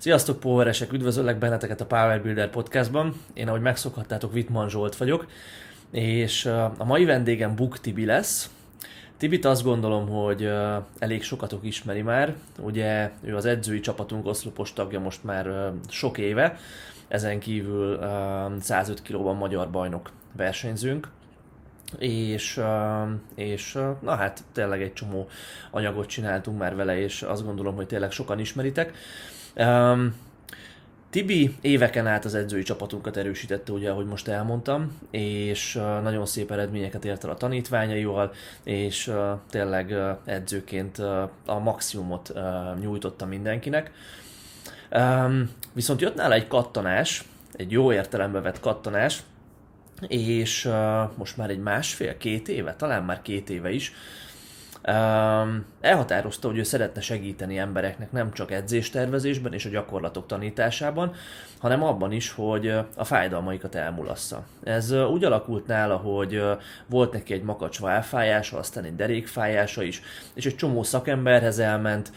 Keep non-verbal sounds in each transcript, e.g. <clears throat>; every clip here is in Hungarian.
Sziasztok, Poweresek! Üdvözöllek benneteket a Power Builder podcastban. Én, ahogy megszokhattátok, Vitman Zsolt vagyok, és a mai vendégem Buk Tibi lesz. Tibit azt gondolom, hogy elég sokatok ismeri már. Ugye ő az edzői csapatunk oszlopos tagja most már sok éve, ezen kívül 105 kilóban magyar bajnok versenyzünk és, és na hát tényleg egy csomó anyagot csináltunk már vele, és azt gondolom, hogy tényleg sokan ismeritek. Tibi éveken át az edzői csapatunkat erősítette, ugye, ahogy most elmondtam, és nagyon szép eredményeket ért el a tanítványaival, és tényleg edzőként a maximumot nyújtotta mindenkinek. Viszont jött nála egy kattanás, egy jó értelembe vett kattanás, és most már egy másfél, két éve, talán már két éve is, um, elhatározta, hogy ő szeretne segíteni embereknek nem csak edzéstervezésben és a gyakorlatok tanításában, hanem abban is, hogy a fájdalmaikat elmulassza. Ez úgy alakult nála, hogy volt neki egy makacs válfájása, aztán egy derékfájása is, és egy csomó szakemberhez elment,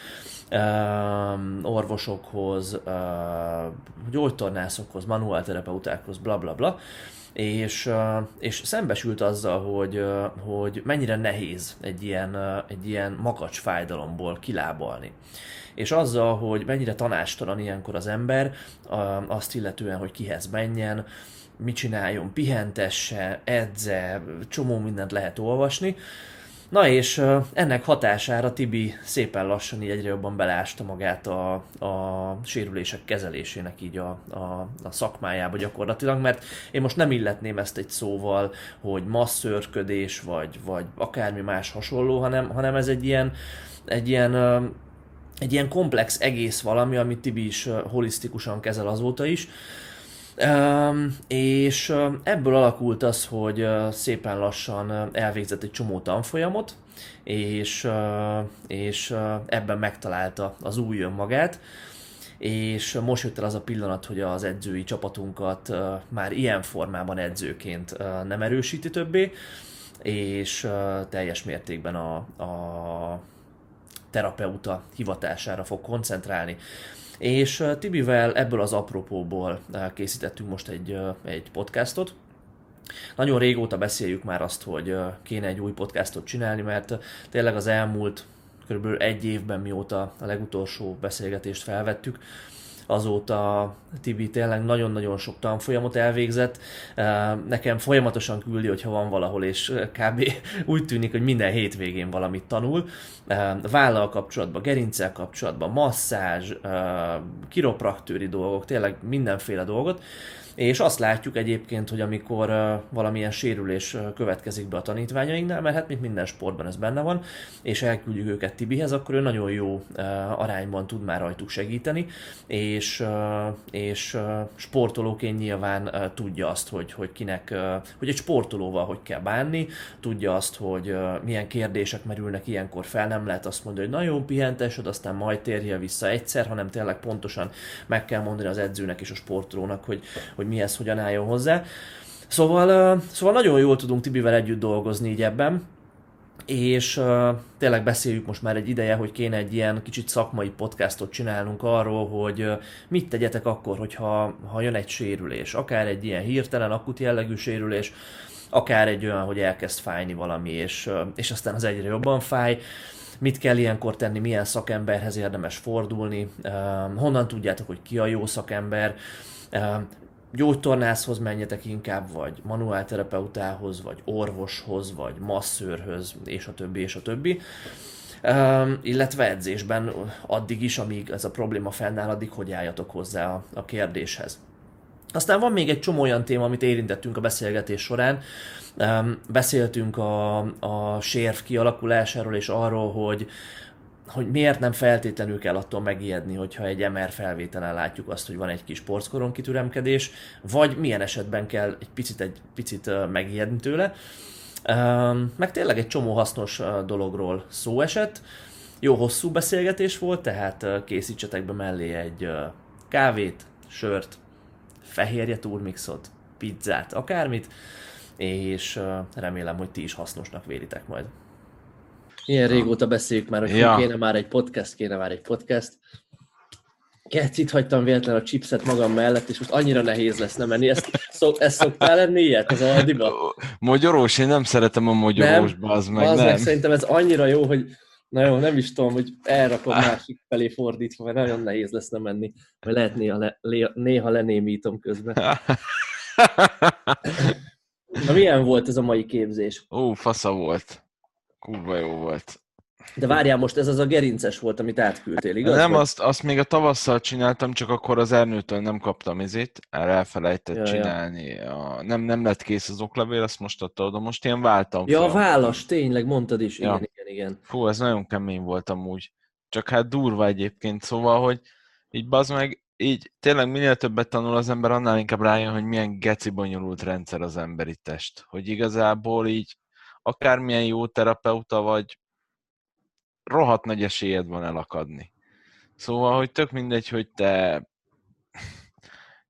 orvosokhoz, gyógytornászokhoz, manuálterapeutákhoz, bla bla bla, és, és szembesült azzal, hogy, hogy mennyire nehéz egy ilyen, egy ilyen makacs fájdalomból kilábalni. És azzal, hogy mennyire tanástalan ilyenkor az ember, azt illetően, hogy kihez menjen, mit csináljon, pihentesse, edze, csomó mindent lehet olvasni, Na és ennek hatására Tibi szépen lassan így egyre jobban belásta magát a, a sérülések kezelésének így a, a, a szakmájába gyakorlatilag, mert én most nem illetném ezt egy szóval, hogy masszörködés, vagy, vagy akármi más hasonló, hanem, hanem ez egy ilyen, egy ilyen egy ilyen komplex egész valami, amit Tibi is holisztikusan kezel azóta is, Um, és ebből alakult az, hogy szépen lassan elvégzett egy csomó tanfolyamot, és, és ebben megtalálta az új önmagát, és most jött el az a pillanat, hogy az edzői csapatunkat már ilyen formában edzőként nem erősíti többé, és teljes mértékben a, a terapeuta hivatására fog koncentrálni. És Tibivel ebből az apropóból készítettünk most egy, egy podcastot, nagyon régóta beszéljük már azt, hogy kéne egy új podcastot csinálni, mert tényleg az elmúlt körülbelül egy évben, mióta a legutolsó beszélgetést felvettük, azóta Tibi tényleg nagyon-nagyon sok tanfolyamot elvégzett. Nekem folyamatosan küldi, hogyha van valahol, és kb. <laughs> úgy tűnik, hogy minden hétvégén valamit tanul. Vállal kapcsolatban, gerincel kapcsolatban, masszázs, kiropraktőri dolgok, tényleg mindenféle dolgot és azt látjuk egyébként, hogy amikor valamilyen sérülés következik be a tanítványainknál, mert hát mint minden sportban ez benne van, és elküldjük őket Tibihez, akkor ő nagyon jó arányban tud már rajtuk segíteni, és, és sportolóként nyilván tudja azt, hogy, hogy kinek, hogy egy sportolóval hogy kell bánni, tudja azt, hogy milyen kérdések merülnek ilyenkor fel, nem lehet azt mondani, hogy nagyon pihentesed, aztán majd térje vissza egyszer, hanem tényleg pontosan meg kell mondani az edzőnek és a sportolónak, hogy, hogy mihez hogyan álljon hozzá. Szóval, szóval nagyon jól tudunk Tibivel együtt dolgozni így ebben, és uh, tényleg beszéljük most már egy ideje, hogy kéne egy ilyen kicsit szakmai podcastot csinálnunk arról, hogy uh, mit tegyetek akkor, hogyha ha jön egy sérülés, akár egy ilyen hirtelen, akut jellegű sérülés, akár egy olyan, hogy elkezd fájni valami, és, uh, és aztán az egyre jobban fáj, mit kell ilyenkor tenni, milyen szakemberhez érdemes fordulni, honnan tudjátok, hogy ki a jó szakember, gyógytornászhoz menjetek inkább, vagy manuálterapeutához, vagy orvoshoz, vagy masszőrhöz, és a többi, és a többi. Um, illetve edzésben addig is, amíg ez a probléma fennáll, addig hogy álljatok hozzá a, a kérdéshez. Aztán van még egy csomó olyan téma, amit érintettünk a beszélgetés során. Um, beszéltünk a, a sérv kialakulásáról, és arról, hogy hogy miért nem feltétlenül kell attól megijedni, hogyha egy MR felvételen látjuk azt, hogy van egy kis porckoron kitüremkedés, vagy milyen esetben kell egy picit, egy picit megijedni tőle. Meg tényleg egy csomó hasznos dologról szó esett. Jó hosszú beszélgetés volt, tehát készítsetek be mellé egy kávét, sört, fehérje turmixot, pizzát, akármit, és remélem, hogy ti is hasznosnak vélitek majd. Ilyen régóta beszéljük már, hogy ja. kéne már egy podcast, kéne már egy podcast. Kecit hagytam véletlenül a chipset magam mellett, és most annyira nehéz lesz nem menni. Ezt, szok, ezt szoktál lenni ilyet az Aldiba? Magyarós, én nem szeretem a magyarós, az meg, az nem. meg szerintem ez annyira jó, hogy na jó, nem is tudom, hogy elrakom másik felé fordítva, mert nagyon nehéz lesz nem menni, mert lehet néha, le, néha lenémítom közben. <laughs> Na milyen volt ez a mai képzés? Ó, fasza volt. Kurva jó volt. De várjál, most ez az a gerinces volt, amit átküldtél, igaz? Nem, azt, azt még a tavasszal csináltam, csak akkor az Ernőtől nem kaptam izét, erre elfelejtett ja, csinálni. Ja. A, nem, nem lett kész az oklevél, azt most adta oda, most ilyen váltam. Ja, fel. válasz, tényleg, mondtad is, ja. igen, igen, igen. Fú, ez nagyon kemény volt amúgy. Csak hát durva egyébként, szóval, hogy így bazd meg, így tényleg minél többet tanul az ember, annál inkább rájön, hogy milyen geci bonyolult rendszer az emberi test. Hogy igazából így akármilyen jó terapeuta vagy, rohadt nagy esélyed van elakadni. Szóval, hogy tök mindegy, hogy te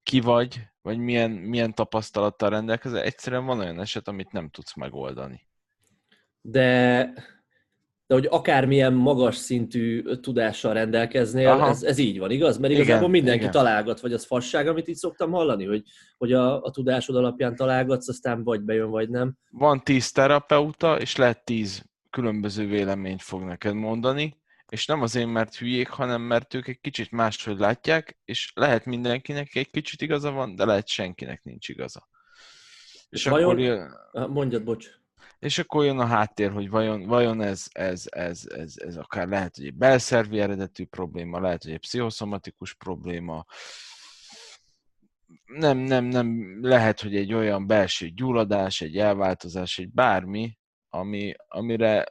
ki vagy, vagy milyen, milyen tapasztalattal rendelkezel, egyszerűen van olyan eset, amit nem tudsz megoldani. De, de hogy akármilyen magas szintű tudással rendelkeznél, ez, ez így van, igaz? Mert igazából igen, mindenki igen. találgat, vagy az fasság, amit itt szoktam hallani, hogy, hogy a, a tudásod alapján találgatsz, aztán vagy bejön, vagy nem. Van tíz terapeuta, és lehet tíz különböző véleményt fog neked mondani, és nem azért, mert hülyék, hanem mert ők egy kicsit máshogy látják, és lehet mindenkinek egy kicsit igaza van, de lehet senkinek nincs igaza. És, és vajon... akkor jön... Mondjad, bocs. És akkor jön a háttér, hogy vajon, vajon ez, ez, ez, ez, ez akár lehet, hogy egy belszervi eredetű probléma, lehet, hogy egy pszichoszomatikus probléma, nem, nem, nem, lehet, hogy egy olyan belső gyulladás, egy elváltozás, egy bármi, ami, amire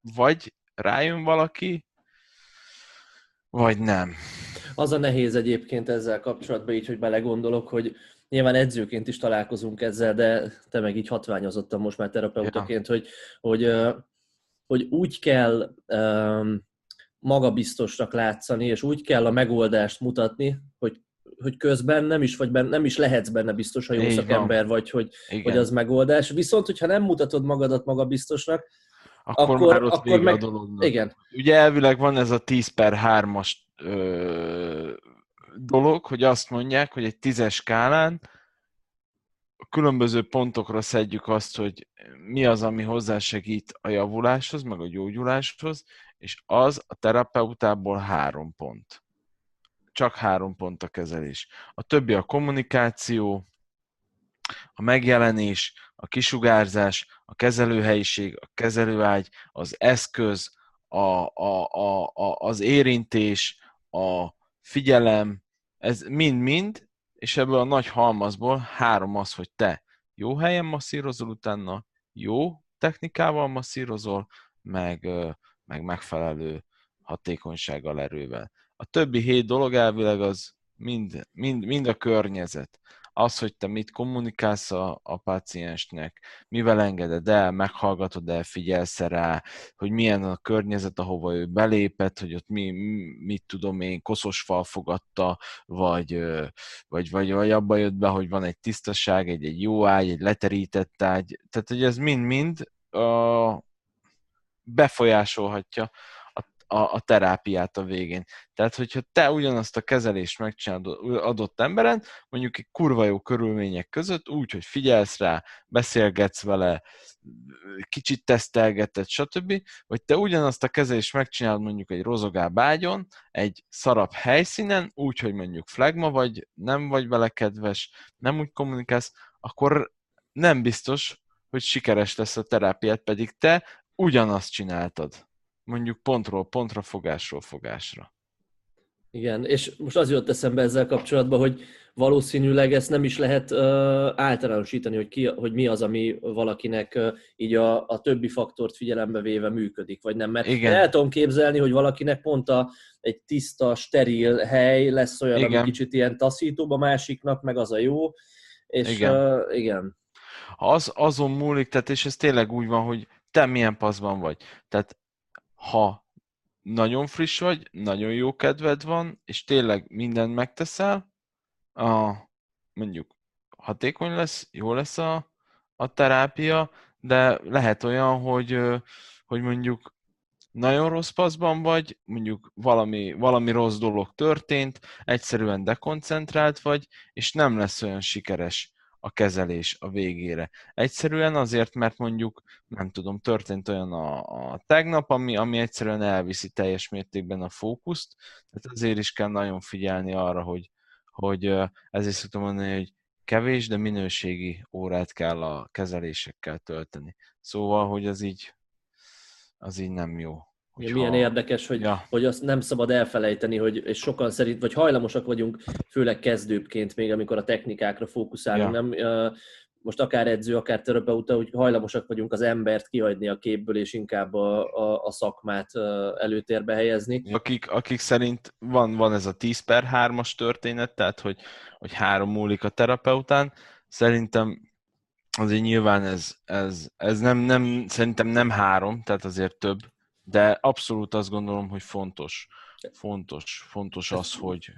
vagy rájön valaki, vagy nem. Az a nehéz egyébként ezzel kapcsolatban, így, hogy belegondolok, hogy nyilván edzőként is találkozunk ezzel, de te meg így hatványozottam most már terapeutaként, ja. hogy, hogy, hogy úgy kell magabiztosnak látszani, és úgy kell a megoldást mutatni, hogy hogy közben nem is, vagy benne, nem is lehetsz benne biztos, ha jó Így szakember vagy, hogy, hogy az megoldás. Viszont, hogyha nem mutatod magadat magabiztosnak, akkor, akkor már ott akkor meg... a dolognak. Igen. Ugye elvileg van ez a 10 per 3-as ö, dolog, hogy azt mondják, hogy egy tízes skálán a különböző pontokra szedjük azt, hogy mi az, ami hozzásegít a javuláshoz, meg a gyógyuláshoz, és az a terapeutából három pont csak három pont a kezelés. A többi a kommunikáció, a megjelenés, a kisugárzás, a kezelőhelyiség, a kezelőágy, az eszköz, a, a, a, a, az érintés, a figyelem, ez mind-mind, és ebből a nagy halmazból három az, hogy te jó helyen masszírozol utána, jó technikával masszírozol, meg, meg megfelelő hatékonysággal, erővel. A többi hét dolog elvileg az mind, mind, mind a környezet. Az, hogy te mit kommunikálsz a, a páciensnek, mivel engeded el, meghallgatod el, figyelsz rá, hogy milyen a környezet, ahova ő belépett, hogy ott mi, mit tudom én, koszos fal fogadta, vagy, vagy, vagy, vagy abba jött be, hogy van egy tisztaság, egy, egy jó ágy, egy leterített ágy. Tehát, hogy ez mind-mind uh, befolyásolhatja a, a terápiát a végén. Tehát, hogyha te ugyanazt a kezelést megcsinálod adott emberen, mondjuk egy kurva jó körülmények között, úgy, hogy figyelsz rá, beszélgetsz vele, kicsit tesztelgeted, stb., vagy te ugyanazt a kezelést megcsinálod mondjuk egy rozogá bágyon, egy szarab helyszínen, úgy, hogy mondjuk flagma vagy, nem vagy vele kedves, nem úgy kommunikálsz, akkor nem biztos, hogy sikeres lesz a terápiát, pedig te ugyanazt csináltad mondjuk pontról pontra, fogásról fogásra. Igen, és most az jött eszembe ezzel kapcsolatban, hogy valószínűleg ezt nem is lehet uh, általánosítani, hogy, ki, hogy mi az, ami valakinek uh, így a, a többi faktort figyelembe véve működik, vagy nem. Mert Igen. el tudom képzelni, hogy valakinek pont a, egy tiszta, steril hely lesz olyan, igen. ami kicsit ilyen taszítóbb, a másiknak meg az a jó, és igen. Uh, igen. Az, azon múlik, tehát és ez tényleg úgy van, hogy te milyen paszban vagy. Tehát ha nagyon friss vagy, nagyon jó kedved van, és tényleg mindent megteszel, a, mondjuk hatékony lesz, jó lesz a, a terápia, de lehet olyan, hogy, hogy mondjuk nagyon rossz paszban vagy, mondjuk valami, valami rossz dolog történt, egyszerűen dekoncentrált vagy, és nem lesz olyan sikeres a kezelés a végére. Egyszerűen azért, mert mondjuk, nem tudom, történt olyan a, a tegnap, ami, ami egyszerűen elviszi teljes mértékben a fókuszt, tehát azért is kell nagyon figyelni arra, hogy, hogy ezért szoktam mondani, hogy kevés, de minőségi órát kell a kezelésekkel tölteni. Szóval, hogy az így, az így nem jó. Hogyha... Milyen érdekes, hogy, ja. hogy azt nem szabad elfelejteni, hogy és sokan szerint, vagy hajlamosak vagyunk, főleg kezdőként még, amikor a technikákra fókuszálunk, ja. nem, most akár edző, akár terapeuta, hogy hajlamosak vagyunk az embert kihagyni a képből, és inkább a, a, a szakmát előtérbe helyezni. Akik, akik szerint van, van ez a 10 per 3-as történet, tehát hogy, hogy három múlik a terapeután, szerintem azért nyilván ez, ez, ez nem, nem, szerintem nem három, tehát azért több, de abszolút azt gondolom, hogy fontos. Fontos, fontos az, hogy...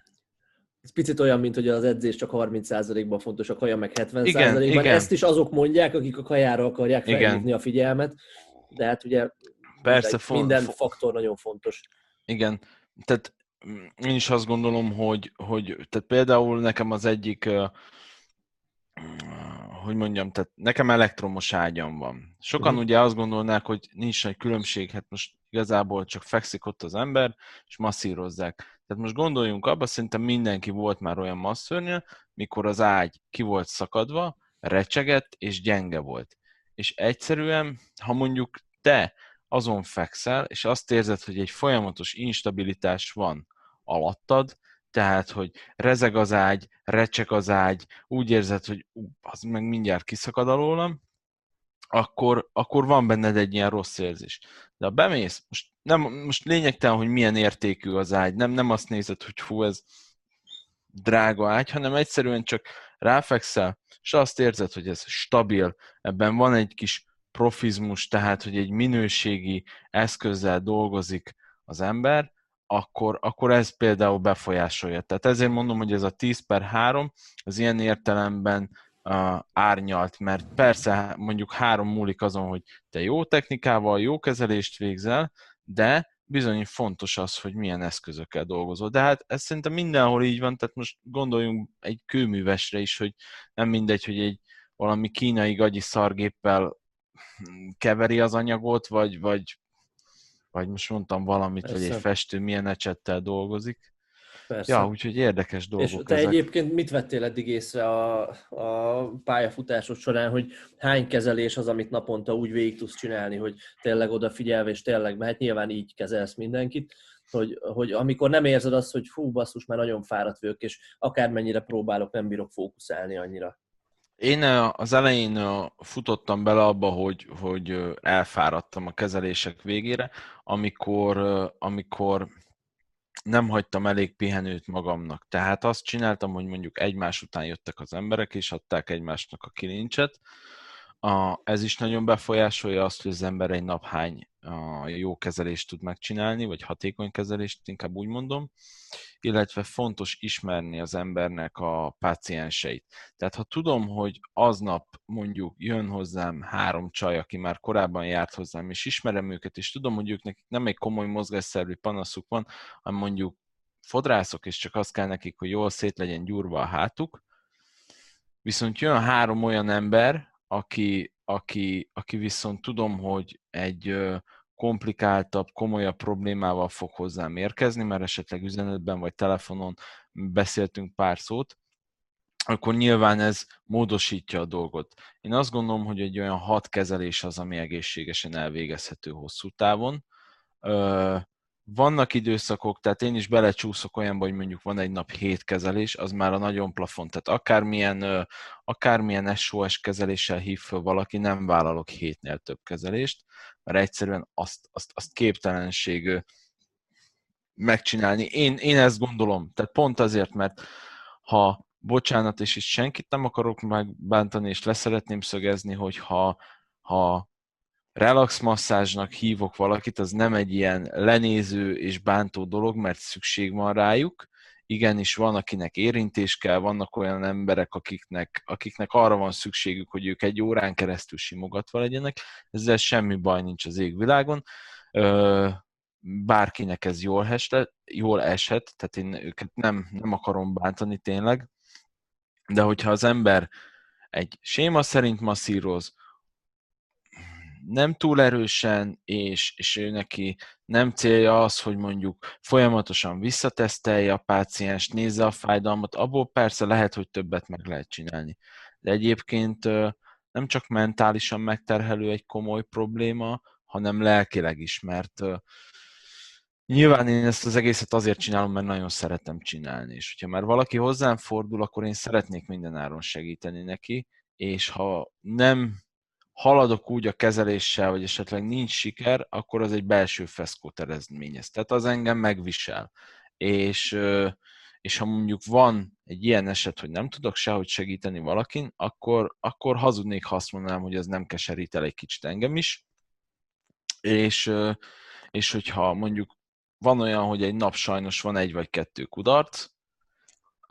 Ez picit olyan, mint hogy az edzés csak 30%-ban fontos, a kaja meg 70%-ban. Igen, igen. Ezt is azok mondják, akik a kajára akarják felhívni a figyelmet, de hát ugye Persze, minden, minden faktor nagyon fontos. Igen, tehát én is azt gondolom, hogy, hogy tehát például nekem az egyik hogy mondjam, tehát nekem elektromos ágyam van. Sokan uh-huh. ugye azt gondolnák, hogy nincs nagy különbség, hát most igazából csak fekszik ott az ember, és masszírozzák. Tehát most gondoljunk abba, szerintem mindenki volt már olyan masszörnye, mikor az ágy ki volt szakadva, recsegett és gyenge volt. És egyszerűen, ha mondjuk te azon fekszel, és azt érzed, hogy egy folyamatos instabilitás van alattad, tehát, hogy rezeg az ágy, recsek az ágy, úgy érzed, hogy az meg mindjárt kiszakad alólam, akkor, akkor van benned egy ilyen rossz érzés. De ha bemész, most, nem, most lényegtelen, hogy milyen értékű az ágy, nem, nem azt nézed, hogy fú, ez drága ágy, hanem egyszerűen csak ráfekszel, és azt érzed, hogy ez stabil, ebben van egy kis profizmus, tehát, hogy egy minőségi eszközzel dolgozik az ember, akkor, akkor ez például befolyásolja. Tehát ezért mondom, hogy ez a 10 per 3 az ilyen értelemben uh, árnyalt, mert persze mondjuk három múlik azon, hogy te jó technikával, jó kezelést végzel, de bizony fontos az, hogy milyen eszközökkel dolgozol. De hát ez szerintem mindenhol így van, tehát most gondoljunk egy kőművesre is, hogy nem mindegy, hogy egy valami kínai gagyi szargéppel keveri az anyagot, vagy, vagy vagy most mondtam valamit, Persze. hogy egy festő milyen ecsettel dolgozik. Persze. Ja, úgyhogy érdekes dolgok És te ezek. egyébként mit vettél eddig észre a, a pályafutásod során, hogy hány kezelés az, amit naponta úgy végig tudsz csinálni, hogy tényleg odafigyelve, és tényleg, mert hát nyilván így kezelsz mindenkit, hogy, hogy amikor nem érzed azt, hogy fú, basszus, már nagyon fáradt vagyok, és akármennyire próbálok, nem bírok fókuszálni annyira. Én az elején futottam bele abba, hogy, hogy elfáradtam a kezelések végére, amikor, amikor nem hagytam elég pihenőt magamnak. Tehát azt csináltam, hogy mondjuk egymás után jöttek az emberek, és adták egymásnak a kilincset. Ez is nagyon befolyásolja azt, hogy az ember egy nap hány jó kezelést tud megcsinálni, vagy hatékony kezelést, inkább úgy mondom illetve fontos ismerni az embernek a pácienseit. Tehát ha tudom, hogy aznap mondjuk jön hozzám három csaj, aki már korábban járt hozzám, és ismerem őket, és tudom, hogy ők nekik nem egy komoly mozgásszervi panaszuk van, hanem mondjuk fodrászok, és csak az kell nekik, hogy jól szét legyen gyúrva a hátuk, viszont jön három olyan ember, aki, aki, aki viszont tudom, hogy egy komplikáltabb, komolyabb problémával fog hozzám érkezni, mert esetleg üzenetben vagy telefonon beszéltünk pár szót, akkor nyilván ez módosítja a dolgot. Én azt gondolom, hogy egy olyan hat kezelés az, ami egészségesen elvégezhető hosszú távon. Vannak időszakok, tehát én is belecsúszok olyanba, hogy mondjuk van egy nap hét kezelés, az már a nagyon plafon. Tehát akármilyen, akármilyen SOS kezeléssel hív föl valaki, nem vállalok hétnél több kezelést, mert egyszerűen azt, azt, azt képtelenség megcsinálni. Én, én ezt gondolom, tehát pont azért, mert ha bocsánat, és itt senkit nem akarok megbántani, és leszeretném szögezni, hogy ha, ha relax masszázsnak hívok valakit, az nem egy ilyen lenéző és bántó dolog, mert szükség van rájuk. Igenis van, akinek érintés kell, vannak olyan emberek, akiknek, akiknek arra van szükségük, hogy ők egy órán keresztül simogatva legyenek. Ezzel semmi baj nincs az égvilágon. bárkinek ez jól, heste, jól eshet, tehát én őket nem, nem akarom bántani tényleg, de hogyha az ember egy séma szerint masszíroz, nem túl erősen, és, és ő neki nem célja az, hogy mondjuk folyamatosan visszatesztelje a páciens, nézze a fájdalmat, abból persze lehet, hogy többet meg lehet csinálni. De egyébként nem csak mentálisan megterhelő egy komoly probléma, hanem lelkileg is, mert Nyilván én ezt az egészet azért csinálom, mert nagyon szeretem csinálni, és hogyha már valaki hozzám fordul, akkor én szeretnék mindenáron segíteni neki, és ha nem haladok úgy a kezeléssel, vagy esetleg nincs siker, akkor az egy belső feszkót eredményez. Tehát az engem megvisel. És, és ha mondjuk van egy ilyen eset, hogy nem tudok sehogy segíteni valakin, akkor, akkor hazudnék, ha azt mondanám, hogy ez nem keserít el egy kicsit engem is. És, és hogyha mondjuk van olyan, hogy egy nap sajnos van egy vagy kettő kudarc,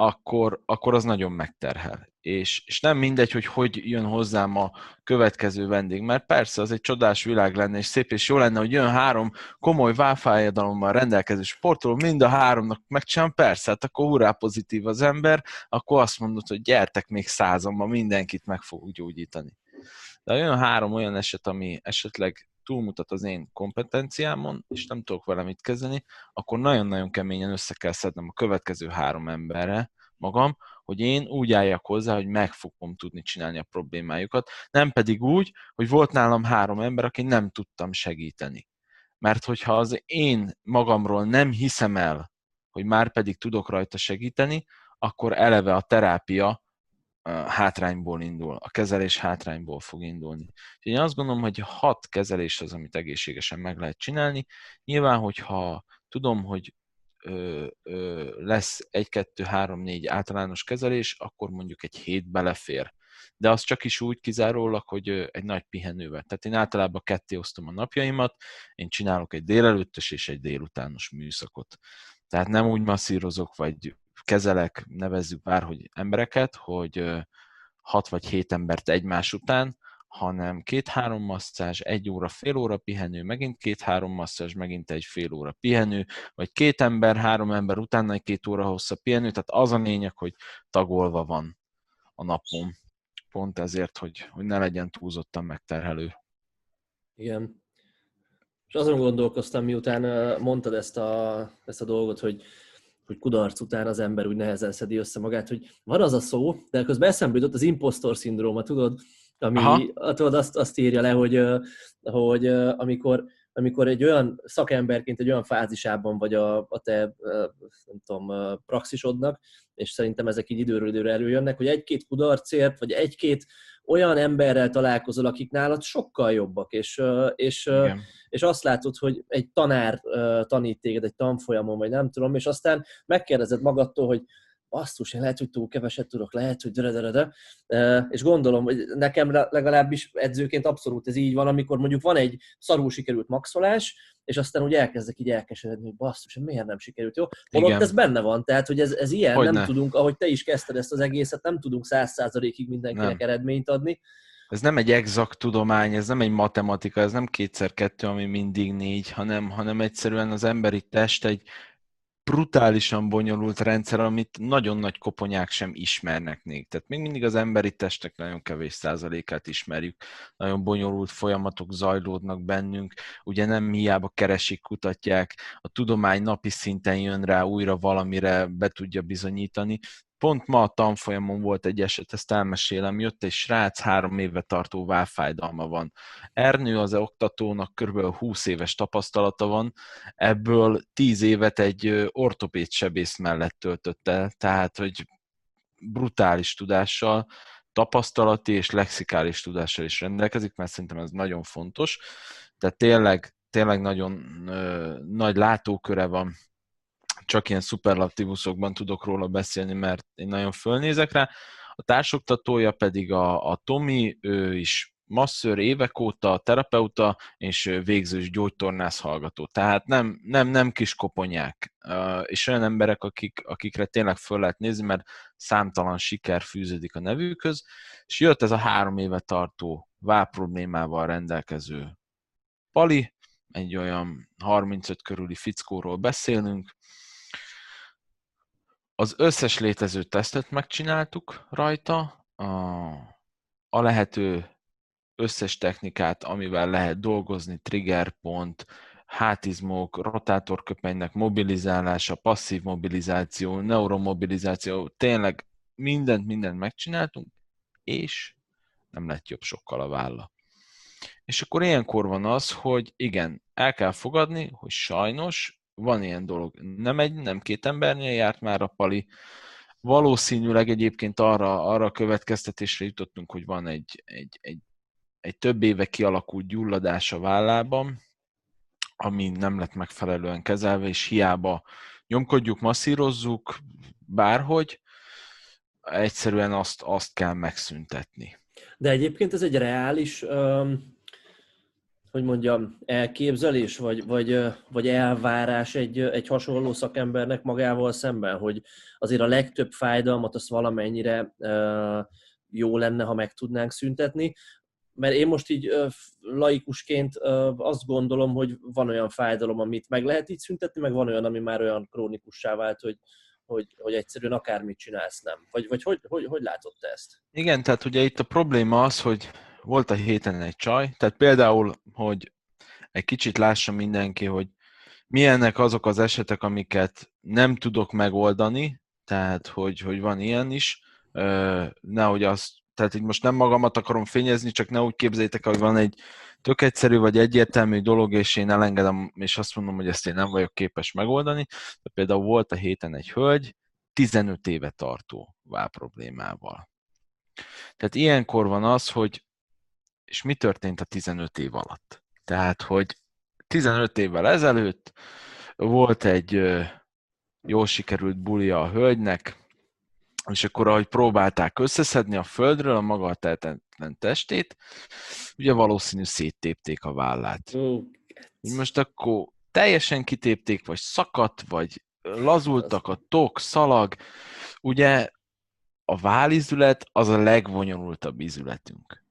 akkor, akkor az nagyon megterhel. És, és nem mindegy, hogy hogy jön hozzám a következő vendég, mert persze az egy csodás világ lenne, és szép és jó lenne, hogy jön három komoly válfájadalommal rendelkező sportoló, mind a háromnak megcsinálom, persze, hát akkor hurrá pozitív az ember, akkor azt mondod, hogy gyertek még százamban, mindenkit meg fogok gyógyítani. De jön három olyan eset, ami esetleg túlmutat az én kompetenciámon, és nem tudok vele mit kezdeni, akkor nagyon-nagyon keményen össze kell szednem a következő három emberre magam, hogy én úgy álljak hozzá, hogy meg fogom tudni csinálni a problémájukat, nem pedig úgy, hogy volt nálam három ember, aki nem tudtam segíteni. Mert hogyha az én magamról nem hiszem el, hogy már pedig tudok rajta segíteni, akkor eleve a terápia hátrányból indul, a kezelés hátrányból fog indulni. Úgyhogy én azt gondolom, hogy hat kezelés az, amit egészségesen meg lehet csinálni. Nyilván, hogyha tudom, hogy ö, ö, lesz egy, kettő, három, négy általános kezelés, akkor mondjuk egy hét belefér. De az csak is úgy kizárólag, hogy egy nagy pihenővel. Tehát én általában ketté osztom a napjaimat, én csinálok egy délelőttös és egy délutános műszakot. Tehát nem úgy masszírozok, vagy kezelek, nevezzük bárhogy embereket, hogy hat vagy hét embert egymás után, hanem két-három masszázs, egy óra, fél óra pihenő, megint két-három masszázs, megint egy fél óra pihenő, vagy két ember, három ember, utána egy két óra hosszabb pihenő, tehát az a lényeg, hogy tagolva van a napom. Pont ezért, hogy, hogy ne legyen túlzottan megterhelő. Igen. És azon gondolkoztam, miután mondtad ezt a, ezt a dolgot, hogy hogy kudarc után az ember úgy nehezen szedi össze magát, hogy van az a szó, de közben eszembe jutott az impostor szindróma, tudod, ami tudod, azt, azt írja le, hogy, hogy amikor, amikor egy olyan szakemberként egy olyan fázisában vagy a, a te nem tudom, praxisodnak, és szerintem ezek így időről időre előjönnek, hogy egy-két kudarcért, vagy egy-két olyan emberrel találkozol, akik nálad sokkal jobbak, és, és, és azt látod, hogy egy tanár tanít téged egy tanfolyamon, vagy nem tudom, és aztán megkérdezed magadtól, hogy basszus, én lehet, hogy túl keveset tudok, lehet, hogy de, és gondolom, hogy nekem legalábbis edzőként abszolút ez így van, amikor mondjuk van egy szarul sikerült maxolás, és aztán úgy elkezdek így elkeseredni, hogy basszus, miért nem sikerült, jó? Holott ez benne van, tehát, hogy ez, ez ilyen, hogy nem ne. tudunk, ahogy te is kezdted ezt az egészet, nem tudunk száz százalékig mindenkinek nem. eredményt adni. Ez nem egy exakt tudomány, ez nem egy matematika, ez nem kétszer kettő, ami mindig négy, hanem, hanem egyszerűen az emberi test egy brutálisan bonyolult rendszer, amit nagyon nagy koponyák sem ismernek még. Tehát még mindig az emberi testek nagyon kevés százalékát ismerjük. Nagyon bonyolult folyamatok zajlódnak bennünk. Ugye nem hiába keresik, kutatják, a tudomány napi szinten jön rá újra valamire, be tudja bizonyítani pont ma a tanfolyamon volt egy eset, ezt elmesélem, jött egy srác, három éve tartó válfájdalma van. Ernő az oktatónak kb. 20 éves tapasztalata van, ebből 10 évet egy ortopéd sebész mellett töltötte, tehát hogy brutális tudással, tapasztalati és lexikális tudással is rendelkezik, mert szerintem ez nagyon fontos. Tehát tényleg, tényleg nagyon ö, nagy látóköre van csak ilyen szuperlatívuszokban tudok róla beszélni, mert én nagyon fölnézek rá. A társoktatója pedig a, a Tomi, ő is masször évek óta, terapeuta és végzős gyógytornász hallgató. Tehát nem, nem, nem kis koponyák, és olyan emberek, akik, akikre tényleg föl lehet nézni, mert számtalan siker fűződik a nevükhöz, és jött ez a három éve tartó vál problémával rendelkező Pali, egy olyan 35 körüli fickóról beszélünk. Az összes létező tesztet megcsináltuk rajta, a, a lehető összes technikát, amivel lehet dolgozni, triggerpont, hátizmok, rotátorköpenynek mobilizálása, passzív mobilizáció, neuromobilizáció, tényleg mindent, mindent megcsináltunk, és nem lett jobb sokkal a válla. És akkor ilyenkor van az, hogy igen, el kell fogadni, hogy sajnos van ilyen dolog. Nem egy, nem két embernél járt már a pali. Valószínűleg egyébként arra, arra a következtetésre jutottunk, hogy van egy, egy, egy, egy több éve kialakult gyulladás a vállában, ami nem lett megfelelően kezelve, és hiába nyomkodjuk, masszírozzuk, bárhogy, egyszerűen azt, azt kell megszüntetni. De egyébként ez egy reális, hogy mondjam, elképzelés, vagy, vagy, vagy elvárás egy, egy hasonló szakembernek magával szemben, hogy azért a legtöbb fájdalmat azt valamennyire jó lenne, ha meg tudnánk szüntetni, mert én most így laikusként azt gondolom, hogy van olyan fájdalom, amit meg lehet így szüntetni, meg van olyan, ami már olyan krónikussá vált, hogy, hogy, hogy egyszerűen akármit csinálsz, nem. Vagy, vagy hogy, hogy, hogy látod te ezt? Igen, tehát ugye itt a probléma az, hogy volt a héten egy csaj, tehát például, hogy egy kicsit lássa mindenki, hogy milyennek azok az esetek, amiket nem tudok megoldani, tehát hogy, hogy van ilyen is, nehogy azt tehát így most nem magamat akarom fényezni, csak ne úgy képzeljétek, hogy van egy tök egyszerű vagy egyértelmű dolog, és én elengedem, és azt mondom, hogy ezt én nem vagyok képes megoldani. De például volt a héten egy hölgy, 15 éve tartó vál problémával. Tehát ilyenkor van az, hogy és mi történt a 15 év alatt? Tehát, hogy 15 évvel ezelőtt volt egy jól sikerült bulia a hölgynek, és akkor, ahogy próbálták összeszedni a földről a maga tehetetlen testét, ugye valószínű széttépték a vállát. Oh, Most akkor teljesen kitépték, vagy szakadt, vagy lazultak a tok, szalag. Ugye a válizület az a legvonyolultabb izületünk.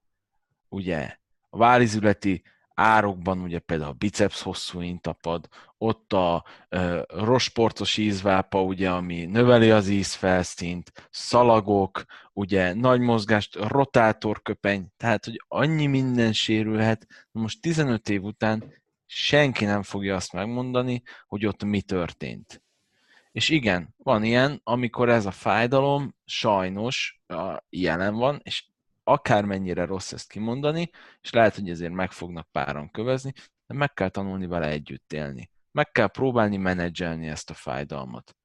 Ugye a válizületi árokban ugye például a biceps hosszú intapad, ott a uh, rosportos ízvápa, ugye, ami növeli az ízfelszínt, szalagok, ugye nagy mozgást, rotátorköpeny, tehát, hogy annyi minden sérülhet. Most 15 év után senki nem fogja azt megmondani, hogy ott mi történt. És igen, van ilyen, amikor ez a fájdalom sajnos jelen van, és akármennyire rossz ezt kimondani, és lehet, hogy ezért meg fognak páran kövezni, de meg kell tanulni vele együtt élni. Meg kell próbálni menedzselni ezt a fájdalmat.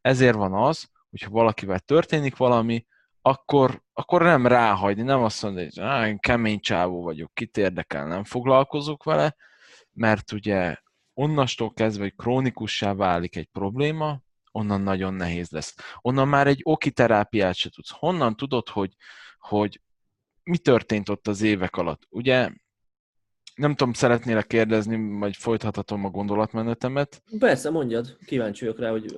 Ezért van az, hogyha valakivel történik valami, akkor, akkor nem ráhagyni, nem azt mondani, hogy ah, én kemény csávó vagyok, kit érdekel, nem foglalkozok vele, mert ugye onnastól kezdve, hogy krónikussá válik egy probléma, onnan nagyon nehéz lesz. Onnan már egy oki terápiát se tudsz. Honnan tudod, hogy, hogy mi történt ott az évek alatt? Ugye nem tudom, szeretnél kérdezni, vagy folytathatom a gondolatmenetemet? Persze, mondjad, kíváncsi vagyok rá, hogy...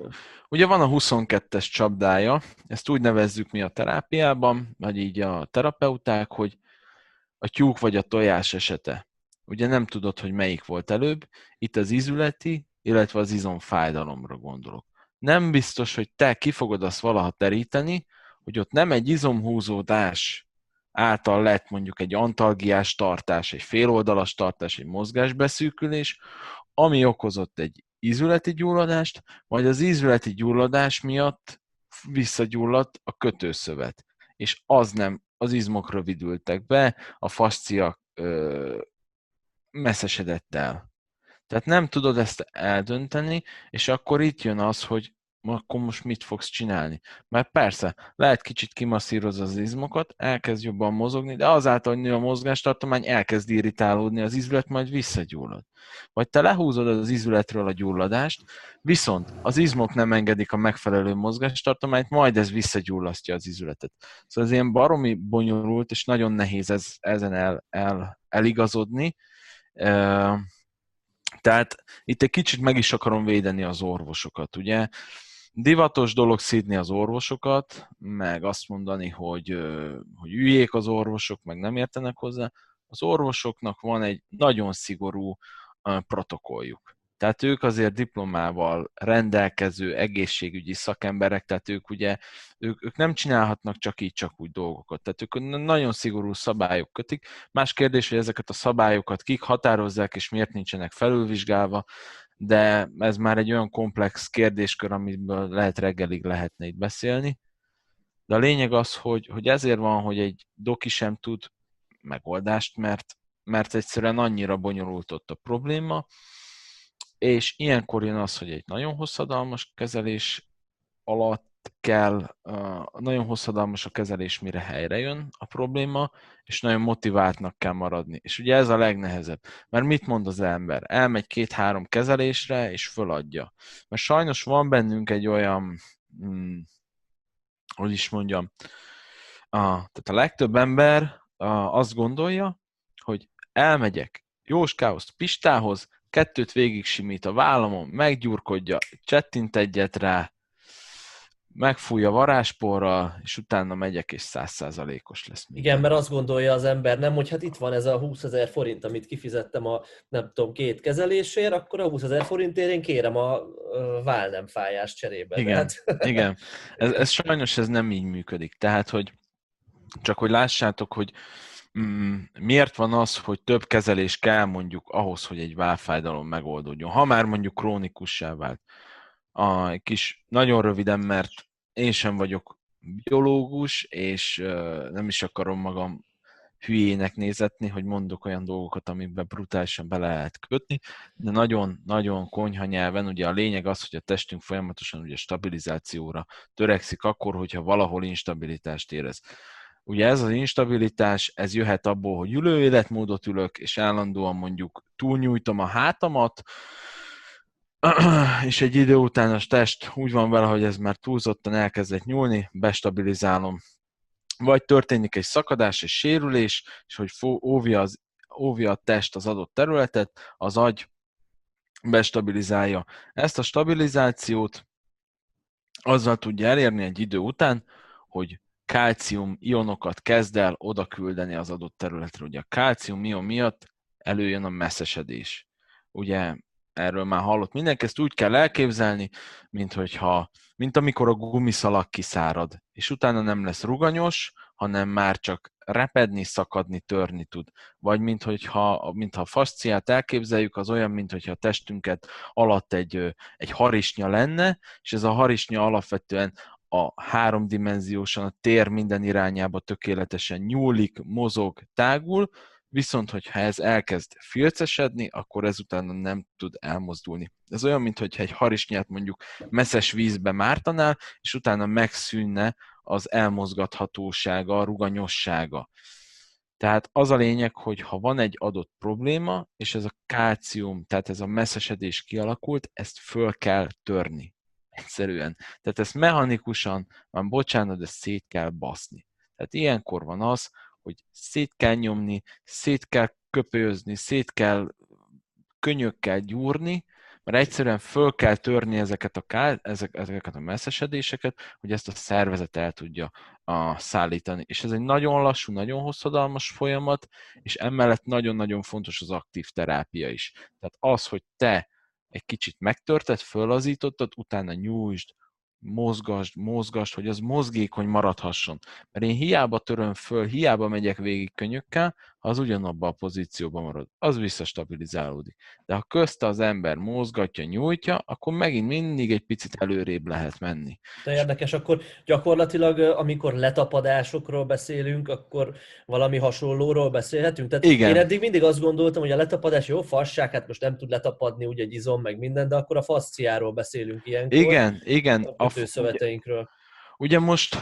Ugye van a 22-es csapdája, ezt úgy nevezzük mi a terápiában, vagy így a terapeuták, hogy a tyúk vagy a tojás esete. Ugye nem tudod, hogy melyik volt előbb, itt az izületi, illetve az izomfájdalomra gondolok. Nem biztos, hogy te ki fogod azt valaha teríteni, hogy ott nem egy izomhúzódás által lett mondjuk egy antalgiás tartás, egy féloldalas tartás, egy mozgásbeszűkülés, ami okozott egy ízületi gyulladást, vagy az ízületi gyulladás miatt visszagyulladt a kötőszövet, és az nem, az izmok rövidültek be, a fascia ö, messzesedett el. Tehát nem tudod ezt eldönteni, és akkor itt jön az, hogy akkor most mit fogsz csinálni? Mert persze, lehet kicsit kimasszíroz az izmokat, elkezd jobban mozogni, de azáltal, hogy nő a mozgástartomány, elkezd irritálódni az izület, majd visszagyullad. Vagy te lehúzod az izületről a gyulladást, viszont az izmok nem engedik a megfelelő mozgástartományt, majd ez visszagyullasztja az izületet. Szóval ez ilyen baromi bonyolult, és nagyon nehéz ez, ezen el, el, eligazodni. Tehát itt egy kicsit meg is akarom védeni az orvosokat, ugye? Divatos dolog szídni az orvosokat, meg azt mondani, hogy, hogy üljék az orvosok, meg nem értenek hozzá. Az orvosoknak van egy nagyon szigorú protokolljuk. Tehát ők azért diplomával rendelkező egészségügyi szakemberek, tehát ők ugye, ők, ők nem csinálhatnak csak így, csak úgy dolgokat. Tehát ők nagyon szigorú szabályok kötik. Más kérdés, hogy ezeket a szabályokat kik határozzák, és miért nincsenek felülvizsgálva, de ez már egy olyan komplex kérdéskör, amiből lehet reggelig lehetne itt beszélni. De a lényeg az, hogy, hogy ezért van, hogy egy doki sem tud megoldást, mert, mert egyszerűen annyira bonyolult ott a probléma, és ilyenkor jön az, hogy egy nagyon hosszadalmas kezelés alatt kell, nagyon hosszadalmas a kezelés, mire helyre jön a probléma, és nagyon motiváltnak kell maradni. És ugye ez a legnehezebb. Mert mit mond az ember? Elmegy két-három kezelésre, és föladja. Mert sajnos van bennünk egy olyan, hmm, hogy is mondjam, a, tehát a legtöbb ember a, azt gondolja, hogy elmegyek Jóskához, Pistához, kettőt végig simít a vállamon, meggyurkodja, csettint egyet rá, megfújja varázsporral, és utána megyek, és százszázalékos lesz. Minden. Igen, mert azt gondolja az ember, nem, hogy hát itt van ez a 20 ezer forint, amit kifizettem a, nem tudom, két kezelésért, akkor a 20 ezer forintért én kérem a válnemfájás cserébe. Igen, hát... <laughs> igen. Ez, ez sajnos ez nem így működik. Tehát, hogy csak hogy lássátok, hogy mm, miért van az, hogy több kezelés kell mondjuk ahhoz, hogy egy válfájdalom megoldódjon, ha már mondjuk krónikussá vált. A kis, nagyon röviden, mert én sem vagyok biológus, és nem is akarom magam hülyének nézetni, hogy mondok olyan dolgokat, amiben brutálisan bele lehet kötni, de nagyon-nagyon konyha nyelven, ugye a lényeg az, hogy a testünk folyamatosan ugye stabilizációra törekszik akkor, hogyha valahol instabilitást érez. Ugye ez az instabilitás, ez jöhet abból, hogy ülő életmódot ülök, és állandóan mondjuk túlnyújtom a hátamat, <clears throat> és egy idő után a test úgy van vele, hogy ez már túlzottan elkezdett nyúlni, bestabilizálom. Vagy történik egy szakadás, egy sérülés, és hogy óvja, az, óvja a test az adott területet, az agy bestabilizálja. Ezt a stabilizációt azzal tudja elérni egy idő után, hogy kálcium ionokat kezd el oda küldeni az adott területre. Ugye a kálcium ion miatt előjön a messzesedés. Ugye erről már hallott mindenki, ezt úgy kell elképzelni, mint hogyha, mint amikor a gumiszalag kiszárad, és utána nem lesz ruganyos, hanem már csak repedni, szakadni, törni tud. Vagy mint hogyha, mintha a fasciát elképzeljük, az olyan, mint hogyha a testünket alatt egy, egy harisnya lenne, és ez a harisnya alapvetően a háromdimenziósan a tér minden irányába tökéletesen nyúlik, mozog, tágul, viszont hogyha ez elkezd filcesedni, akkor ezután nem tud elmozdulni. Ez olyan, mintha egy harisnyát mondjuk messzes vízbe mártanál, és utána megszűnne az elmozgathatósága, a ruganyossága. Tehát az a lényeg, hogy ha van egy adott probléma, és ez a kálcium, tehát ez a messzesedés kialakult, ezt föl kell törni. Egyszerűen. Tehát ezt mechanikusan, már bocsánat, de szét kell baszni. Tehát ilyenkor van az, hogy szét kell nyomni, szét kell köpőzni, szét kell könyökkel gyúrni, mert egyszerűen föl kell törni ezeket a, ká, ezek, ezeket a messzesedéseket, hogy ezt a szervezet el tudja a, szállítani. És ez egy nagyon lassú, nagyon hosszadalmas folyamat, és emellett nagyon-nagyon fontos az aktív terápia is. Tehát az, hogy te egy kicsit megtörted, fölazítottad, utána nyújtsd, mozgasd, mozgasd, hogy az mozgékony maradhasson. Mert én hiába töröm föl, hiába megyek végig könyökkel, az ugyanabban a pozícióban marad, az visszastabilizálódik. De ha közte az ember mozgatja, nyújtja, akkor megint mindig egy picit előrébb lehet menni. De érdekes, akkor gyakorlatilag, amikor letapadásokról beszélünk, akkor valami hasonlóról beszélhetünk? Tehát Igen. én eddig mindig azt gondoltam, hogy a letapadás jó fasság, hát most nem tud letapadni úgy egy izom, meg minden, de akkor a fasciáról beszélünk ilyenkor. Igen, igen. A, a szöveteinkről. Ugye, ugye most,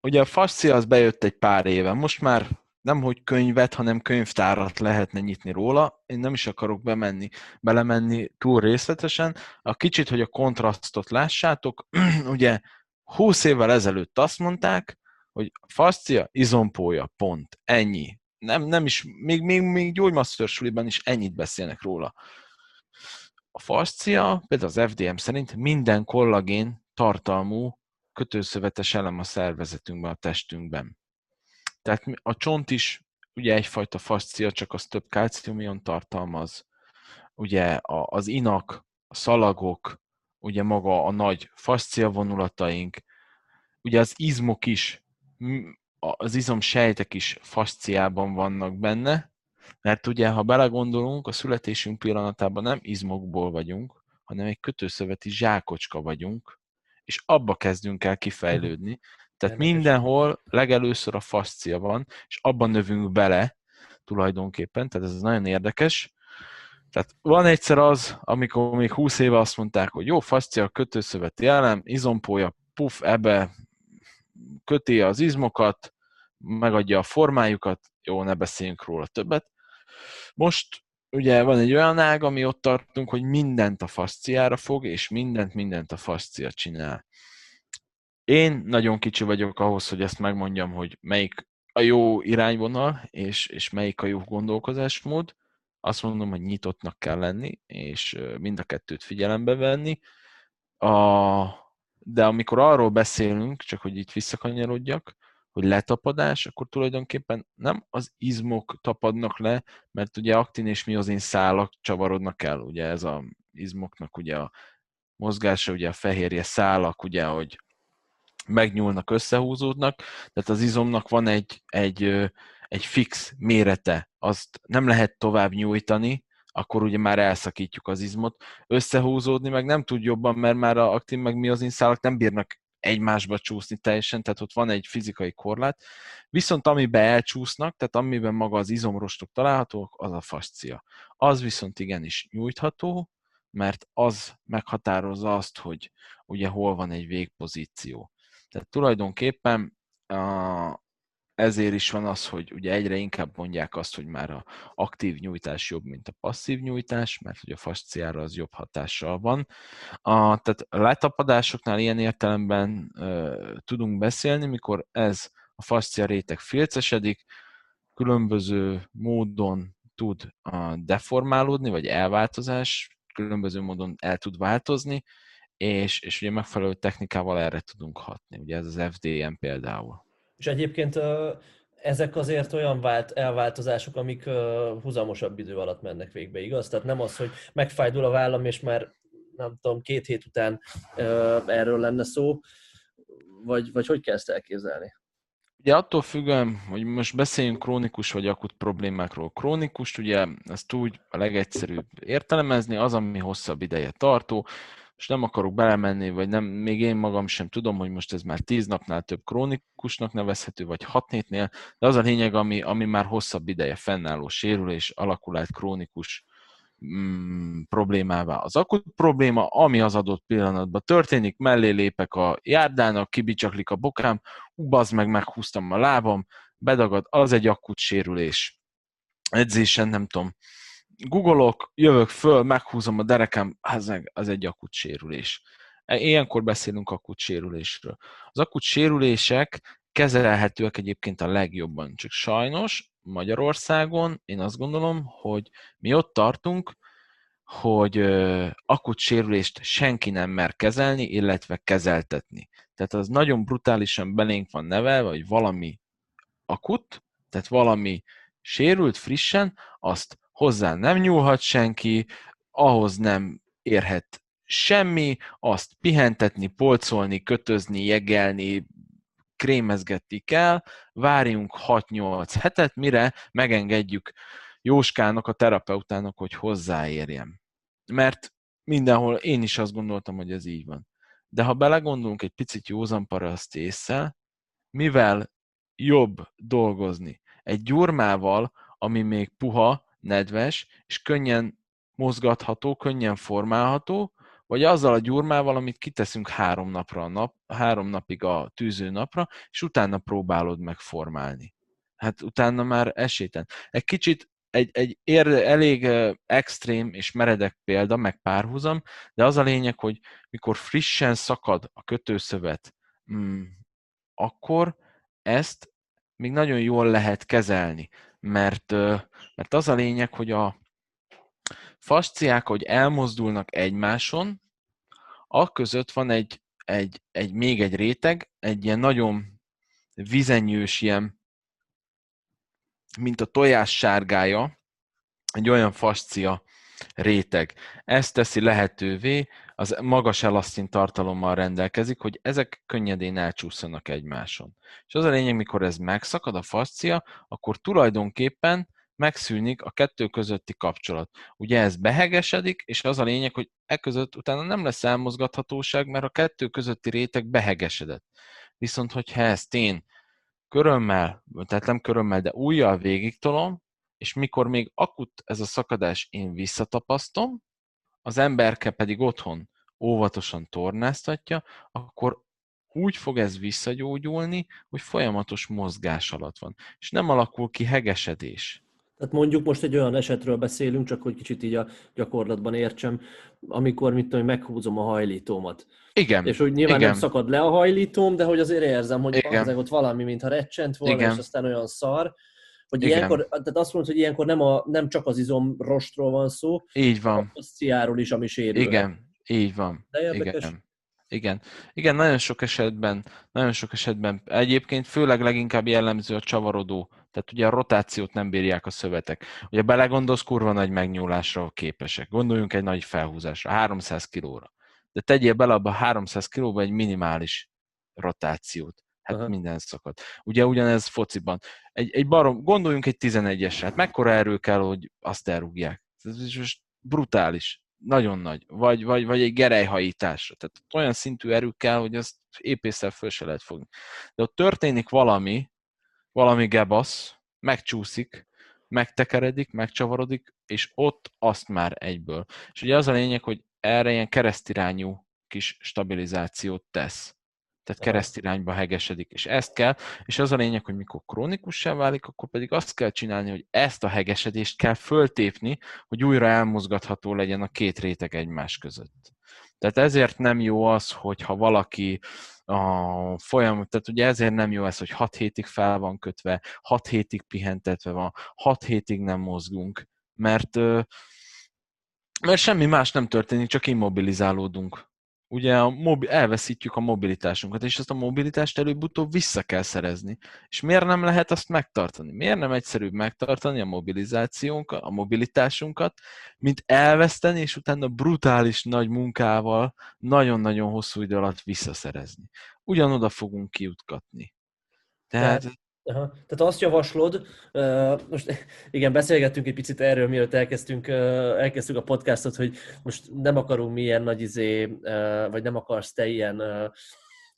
ugye a fascia az bejött egy pár éve, most már nem hogy könyvet, hanem könyvtárat lehetne nyitni róla. Én nem is akarok bemenni, belemenni túl részletesen. A kicsit, hogy a kontrasztot lássátok, <clears throat> ugye 20 évvel ezelőtt azt mondták, hogy fascia, izompója, pont. Ennyi. Nem, nem is, még, még, még gyógymaster is ennyit beszélnek róla. A fascia, például az FDM szerint minden kollagén tartalmú kötőszövetes elem a szervezetünkben, a testünkben. Tehát a csont is ugye egyfajta fascia, csak az több kálciumion tartalmaz. ugye az inak, a szalagok, ugye maga a nagy fascia vonulataink, ugye az izmok is, az izomsejtek is fasciában vannak benne, mert ugye, ha belegondolunk, a születésünk pillanatában nem izmokból vagyunk, hanem egy kötőszöveti zsákocska vagyunk, és abba kezdünk el kifejlődni. Tehát mindenhol legelőször a fascia van, és abban növünk bele tulajdonképpen, tehát ez nagyon érdekes. Tehát van egyszer az, amikor még 20 éve azt mondták, hogy jó, fascia, kötőszöveti elem, izompója, puf, ebbe köti az izmokat, megadja a formájukat, jó, ne beszéljünk róla többet. Most ugye van egy olyan ág, ami ott tartunk, hogy mindent a fasciára fog, és mindent, mindent a fascia csinál. Én nagyon kicsi vagyok ahhoz, hogy ezt megmondjam, hogy melyik a jó irányvonal, és, és melyik a jó gondolkozásmód. Azt mondom, hogy nyitottnak kell lenni, és mind a kettőt figyelembe venni. A, de amikor arról beszélünk, csak hogy itt visszakanyarodjak, hogy letapadás, akkor tulajdonképpen nem az izmok tapadnak le, mert ugye aktin és miozin szálak csavarodnak el, ugye ez a izmoknak ugye a mozgása, ugye a fehérje szálak, ugye, hogy megnyúlnak, összehúzódnak, tehát az izomnak van egy, egy, egy fix mérete, azt nem lehet tovább nyújtani, akkor ugye már elszakítjuk az izmot. Összehúzódni meg nem tud jobban, mert már a aktin meg miozin szálak nem bírnak egymásba csúszni teljesen, tehát ott van egy fizikai korlát. Viszont amiben elcsúsznak, tehát amiben maga az izomrostok találhatók, az a fascia. Az viszont igenis nyújtható, mert az meghatározza azt, hogy ugye hol van egy végpozíció. Tehát tulajdonképpen a, ezért is van az, hogy ugye egyre inkább mondják azt, hogy már a aktív nyújtás jobb, mint a passzív nyújtás, mert hogy a fasciára az jobb hatással van. A, tehát letapadásoknál ilyen értelemben ö, tudunk beszélni, mikor ez a fascia réteg filcesedik, különböző módon tud a deformálódni, vagy elváltozás, különböző módon el tud változni, és, és ugye megfelelő technikával erre tudunk hatni. Ugye ez az FDM például. És egyébként ezek azért olyan vált, elváltozások, amik húzamosabb idő alatt mennek végbe, igaz? Tehát nem az, hogy megfájdul a vállam, és már nem tudom, két hét után erről lenne szó, vagy, vagy hogy kell ezt elképzelni? Ugye attól függően, hogy most beszéljünk krónikus vagy akut problémákról. Krónikus, ugye ezt úgy a legegyszerűbb értelemezni, az, ami hosszabb ideje tartó, és nem akarok belemenni, vagy nem, még én magam sem tudom, hogy most ez már tíz napnál több krónikusnak nevezhető, vagy hat hétnél, de az a lényeg, ami, ami már hosszabb ideje fennálló sérülés, alakul át krónikus mm, problémává. Az akut probléma, ami az adott pillanatban történik, mellé lépek a járdának, kibicsaklik a bokám, ubaz meg, meghúztam a lábam, bedagad, az egy akut sérülés. Edzésen, nem tudom, googolok, jövök föl, meghúzom a derekám, az, az egy akut sérülés. Ilyenkor beszélünk akut sérülésről. Az akut sérülések kezelhetőek egyébként a legjobban, csak sajnos Magyarországon én azt gondolom, hogy mi ott tartunk, hogy akut sérülést senki nem mer kezelni, illetve kezeltetni. Tehát az nagyon brutálisan belénk van nevelve, hogy valami akut, tehát valami sérült frissen, azt hozzá nem nyúlhat senki, ahhoz nem érhet semmi, azt pihentetni, polcolni, kötözni, jegelni, krémezgetni kell, várjunk 6-8 hetet, mire megengedjük Jóskának, a terapeutának, hogy hozzáérjem. Mert mindenhol én is azt gondoltam, hogy ez így van. De ha belegondolunk egy picit józan paraszt észre, mivel jobb dolgozni egy gyurmával, ami még puha, nedves, és könnyen mozgatható, könnyen formálható, vagy azzal a gyurmával, amit kiteszünk három napra a nap, három napig a tűző napra, és utána próbálod megformálni. Hát utána már esélyten. Egy kicsit egy, egy ér, elég extrém és meredek példa, meg párhuzam, de az a lényeg, hogy mikor frissen szakad a kötőszövet, mm, akkor ezt még nagyon jól lehet kezelni mert, mert az a lényeg, hogy a fasciák, hogy elmozdulnak egymáson, a között van egy, egy, egy, még egy réteg, egy ilyen nagyon vizenyős, ilyen, mint a tojás sárgája, egy olyan fascia réteg. Ez teszi lehetővé, az magas elasztin tartalommal rendelkezik, hogy ezek könnyedén elcsúszanak egymáson. És az a lényeg, mikor ez megszakad, a fascia, akkor tulajdonképpen megszűnik a kettő közötti kapcsolat. Ugye ez behegesedik, és az a lényeg, hogy e között utána nem lesz elmozgathatóság, mert a kettő közötti réteg behegesedett. Viszont, hogyha ezt én körömmel, tehát nem körömmel, de újjal végigtolom, és mikor még akut ez a szakadás, én visszatapasztom, az emberke pedig otthon óvatosan tornáztatja, akkor úgy fog ez visszagyógyulni, hogy folyamatos mozgás alatt van. És nem alakul ki hegesedés. Tehát mondjuk most egy olyan esetről beszélünk, csak hogy kicsit így a gyakorlatban értsem, amikor mit tudom, meghúzom a hajlítómat. Igen. És hogy nyilván igen. nem szakad le a hajlítóm, de hogy azért érzem, hogy Igen. ott valami, mintha recsent volna, Igen. és aztán olyan szar, hogy Igen. ilyenkor, tehát azt mondod, hogy ilyenkor nem, a, nem csak az izom rostról van szó, Így van. a is, ami sérül. Igen, így van. De érdekes. Igen. Igen. Igen, nagyon sok esetben, nagyon sok esetben egyébként főleg leginkább jellemző a csavarodó, tehát ugye a rotációt nem bírják a szövetek. Ugye belegondolsz, kurva nagy megnyúlásra képesek. Gondoljunk egy nagy felhúzásra, 300 kilóra. De tegyél bele abba a 300 kilóba egy minimális rotációt. Hát Aha. Minden szakad. Ugye ugyanez fociban. Egy, egy barom, gondoljunk egy 11-esre, hát mekkora erő kell, hogy azt elrúgják. Ez most brutális. Nagyon nagy. Vagy, vagy, vagy egy gerelyhajításra. Tehát olyan szintű erő kell, hogy azt épésszel föl se lehet fogni. De ott történik valami, valami gebasz, megcsúszik, megtekeredik, megcsavarodik, és ott azt már egyből. És ugye az a lényeg, hogy erre ilyen keresztirányú kis stabilizációt tesz. Tehát keresztirányba hegesedik, és ezt kell, és az a lényeg, hogy mikor krónikussá válik, akkor pedig azt kell csinálni, hogy ezt a hegesedést kell föltépni, hogy újra elmozgatható legyen a két réteg egymás között. Tehát ezért nem jó az, hogyha valaki a folyam, tehát ugye ezért nem jó ez, hogy 6 hétig fel van kötve, 6 hétig pihentetve van, 6 hétig nem mozgunk, mert, mert semmi más nem történik, csak immobilizálódunk. Ugye a mobi- elveszítjük a mobilitásunkat, és ezt a mobilitást előbb-utóbb vissza kell szerezni. És miért nem lehet azt megtartani? Miért nem egyszerűbb megtartani a mobilizációnkat, a mobilitásunkat, mint elveszteni, és utána brutális nagy munkával nagyon-nagyon hosszú idő alatt visszaszerezni. Ugyanoda fogunk kiutkatni. Tehát, Aha. Tehát azt javaslod, uh, most <laughs> igen, beszélgettünk egy picit erről, mielőtt elkezdtünk, uh, elkezdtük a podcastot, hogy most nem akarunk milyen nagy izé, uh, vagy nem akarsz te ilyen, uh,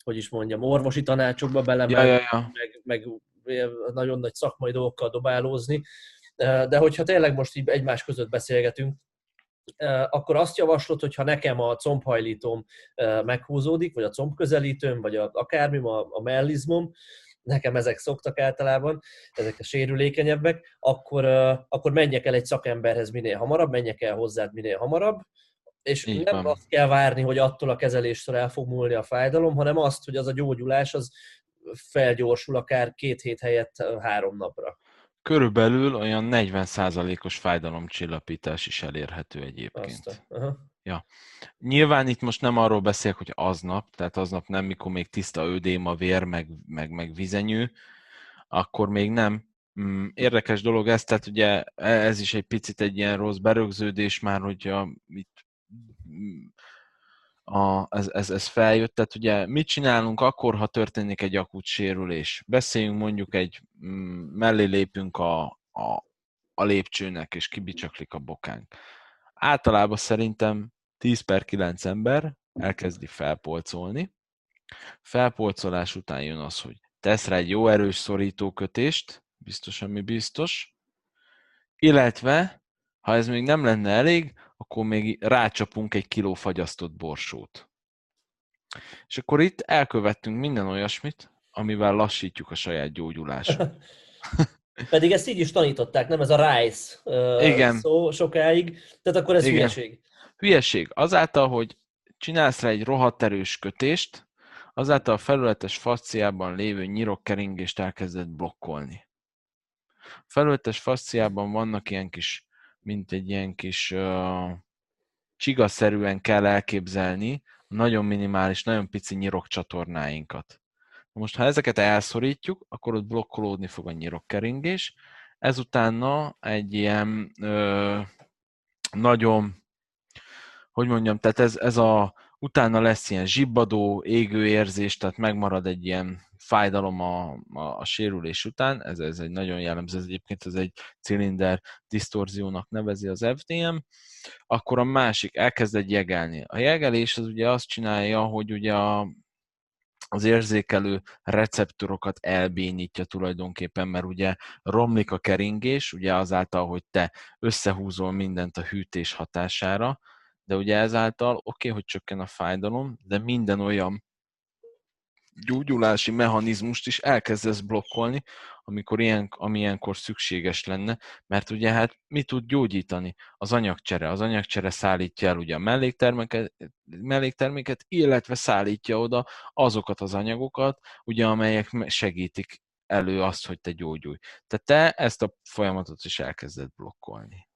hogy is mondjam, orvosi tanácsokba ja, belemenni, ja, ja. meg, meg nagyon nagy szakmai dolgokkal dobálózni, Uh, de hogyha tényleg most így egymás között beszélgetünk, akkor azt javaslod, hogy ha nekem a combhajlítóm uh, meghúzódik, vagy a combközelítőm, vagy a, akármi, a, a mellizmom, nekem ezek szoktak általában, ezek a sérülékenyebbek, akkor, akkor menjek el egy szakemberhez minél hamarabb, menjek el hozzád minél hamarabb, és Így nem van. azt kell várni, hogy attól a kezeléstől el fog múlni a fájdalom, hanem azt, hogy az a gyógyulás az felgyorsul akár két hét helyett három napra. Körülbelül olyan 40%-os fájdalomcsillapítás is elérhető egyébként. Azt a, aha. Nyilván itt most nem arról beszélek, hogy aznap, tehát aznap nem, mikor még tiszta ödém a vér, meg, meg, meg vizenyő, akkor még nem. Mm, Érdekes dolog ez, tehát ugye ez is egy picit egy ilyen rossz berögződés már, hogyha itt mm, a, ez, ez, ez feljött, tehát ugye mit csinálunk akkor, ha történik egy akut sérülés? Beszéljünk mondjuk egy, mm, mellé lépünk a, a, a lépcsőnek, és kibicsaklik a bokánk. Általában szerintem 10 per 9 ember elkezdi felpolcolni. Felpolcolás után jön az, hogy tesz rá egy jó erős szorítókötést, biztos, ami biztos, illetve, ha ez még nem lenne elég, akkor még rácsapunk egy kiló fagyasztott borsót. És akkor itt elkövettünk minden olyasmit, amivel lassítjuk a saját gyógyulását. <laughs> <laughs> Pedig ezt így is tanították, nem ez a rice Igen. szó sokáig, tehát akkor ez Igen. hülyeség. Hülyeség. Azáltal, hogy csinálsz rá egy rohadt erős kötést, azáltal a felületes fasciában lévő nyirokkeringést elkezded blokkolni. A felületes fasciában vannak ilyen kis, mint egy ilyen kis uh, csigaszerűen kell elképzelni nagyon minimális, nagyon pici nyirokcsatornáinkat. Most, ha ezeket elszorítjuk, akkor ott blokkolódni fog a nyirokkeringés, ezutánna egy ilyen ö, nagyon, hogy mondjam, tehát ez, ez a, utána lesz ilyen zsibbadó, égő érzés, tehát megmarad egy ilyen fájdalom a, a, a sérülés után, ez, ez egy nagyon jellemző, ez egyébként ez egy cilinder disztorziónak nevezi az FDM, akkor a másik elkezd egy jegelni. A jegelés az ugye azt csinálja, hogy ugye a, az érzékelő receptorokat elbénítja tulajdonképpen, mert ugye romlik a keringés, ugye azáltal, hogy te összehúzol mindent a hűtés hatására, de ugye ezáltal oké, okay, hogy csökken a fájdalom, de minden olyan gyógyulási mechanizmust is elkezdesz blokkolni, amikor ilyen, ami ilyenkor szükséges lenne, mert ugye hát mi tud gyógyítani? Az anyagcsere. Az anyagcsere szállítja el ugye a mellékterméket, mellékterméket, illetve szállítja oda azokat az anyagokat, ugye amelyek segítik elő azt, hogy te gyógyulj. Tehát te ezt a folyamatot is elkezded blokkolni.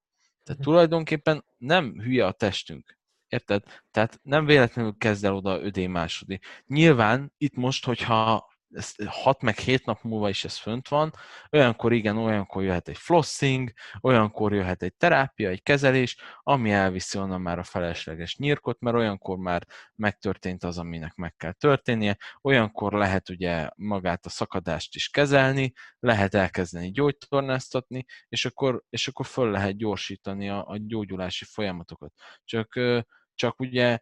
Tehát tulajdonképpen nem hülye a testünk. Érted? Tehát nem véletlenül kezd el oda ödémásodni. Nyilván itt most, hogyha ez 6 meg 7 nap múlva is ez fönt van, olyankor igen, olyankor jöhet egy flossing, olyankor jöhet egy terápia, egy kezelés, ami elviszi onnan már a felesleges nyírkot, mert olyankor már megtörtént az, aminek meg kell történnie, olyankor lehet ugye magát a szakadást is kezelni, lehet elkezdeni gyógytornáztatni, és akkor, és akkor föl lehet gyorsítani a, a gyógyulási folyamatokat. Csak csak ugye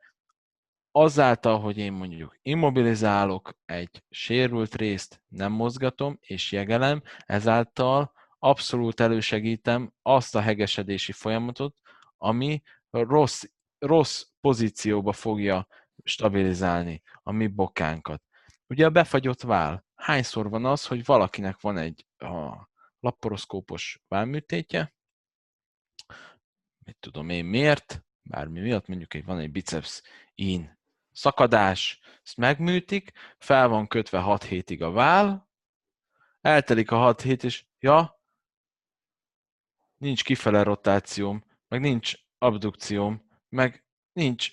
azáltal, hogy én mondjuk immobilizálok egy sérült részt, nem mozgatom és jegelem, ezáltal abszolút elősegítem azt a hegesedési folyamatot, ami rossz, rossz pozícióba fogja stabilizálni a mi bokánkat. Ugye a befagyott vál. Hányszor van az, hogy valakinek van egy a laporoszkópos válműtétje, mit tudom én miért, bármi miatt, mondjuk egy, van egy biceps in szakadás, ezt megműtik, fel van kötve 6 hétig a váll, eltelik a 6 hét, és ja, nincs kifele rotációm, meg nincs abdukcióm, meg nincs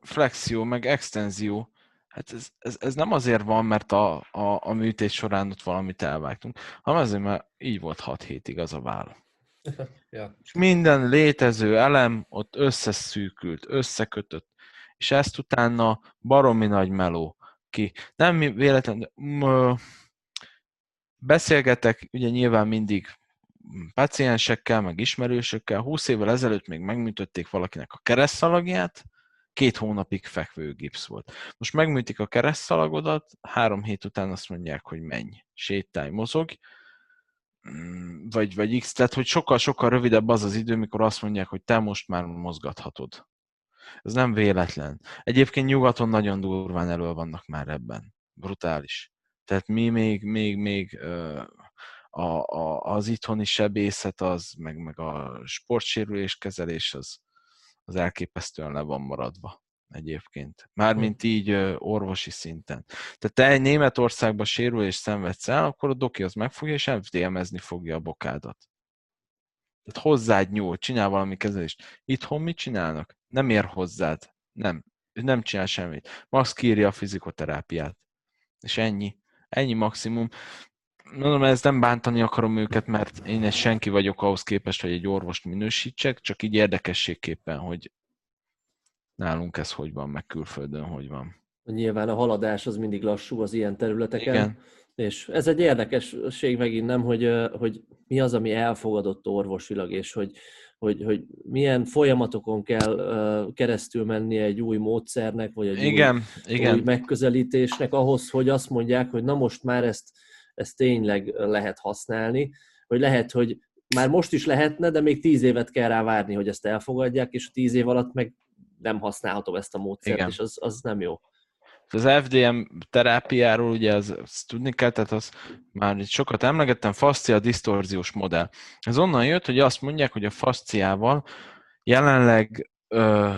flexió, meg extenzió. Hát ez, ez, ez nem azért van, mert a, a, a műtét során ott valamit elvágtunk, hanem azért, mert így volt 6 hétig az a váll. <laughs> ja. És minden létező elem ott összeszűkült, összekötött, és ezt utána baromi nagy meló ki. Nem véletlenül beszélgetek, ugye nyilván mindig paciensekkel, meg ismerősökkel. 20 évvel ezelőtt még megműtötték valakinek a keresztszalagját, két hónapig fekvő gipsz volt. Most megműtik a keresztszalagodat, három hét után azt mondják, hogy menj, sétálj, mozog, Mm, vagy, vagy X, tehát hogy sokkal-sokkal rövidebb az az idő, mikor azt mondják, hogy te most már mozgathatod. Ez nem véletlen. Egyébként nyugaton nagyon durván elő vannak már ebben. Brutális. Tehát mi még, még, még a, a, az itthoni sebészet, az, meg, meg a sportsérülés kezelés, az, az elképesztően le van maradva egyébként. Mármint hm. így orvosi szinten. Tehát te egy Németországban sérül és szenvedsz el, akkor a doki az megfogja, és FDM-ezni fogja a bokádat. Tehát hozzád nyúl, csinál valami kezelést. Itthon mit csinálnak? Nem ér hozzád. Nem. Nem csinál semmit. Max kírja a fizikoterápiát. És ennyi. Ennyi maximum. Mondom, ez nem bántani akarom őket, mert én egy senki vagyok ahhoz képest, hogy egy orvost minősítsek, csak így érdekességképpen, hogy nálunk ez hogy van, meg külföldön hogy van. Nyilván a haladás az mindig lassú az ilyen területeken. Igen. És ez egy érdekesség megint nem, hogy, hogy mi az, ami elfogadott orvosilag, és hogy, hogy, hogy milyen folyamatokon kell keresztül menni egy új módszernek, vagy egy igen, új, igen. új megközelítésnek ahhoz, hogy azt mondják, hogy na most már ezt, ezt tényleg lehet használni, vagy lehet, hogy már most is lehetne, de még tíz évet kell rá várni, hogy ezt elfogadják, és tíz év alatt meg nem használhatom ezt a módszert, Igen. és az, az nem jó. Az FDM terápiáról ugye az, azt tudni kell, tehát az már itt sokat emlegettem, fascia disztorziós modell. Ez onnan jött, hogy azt mondják, hogy a fasciával jelenleg ö,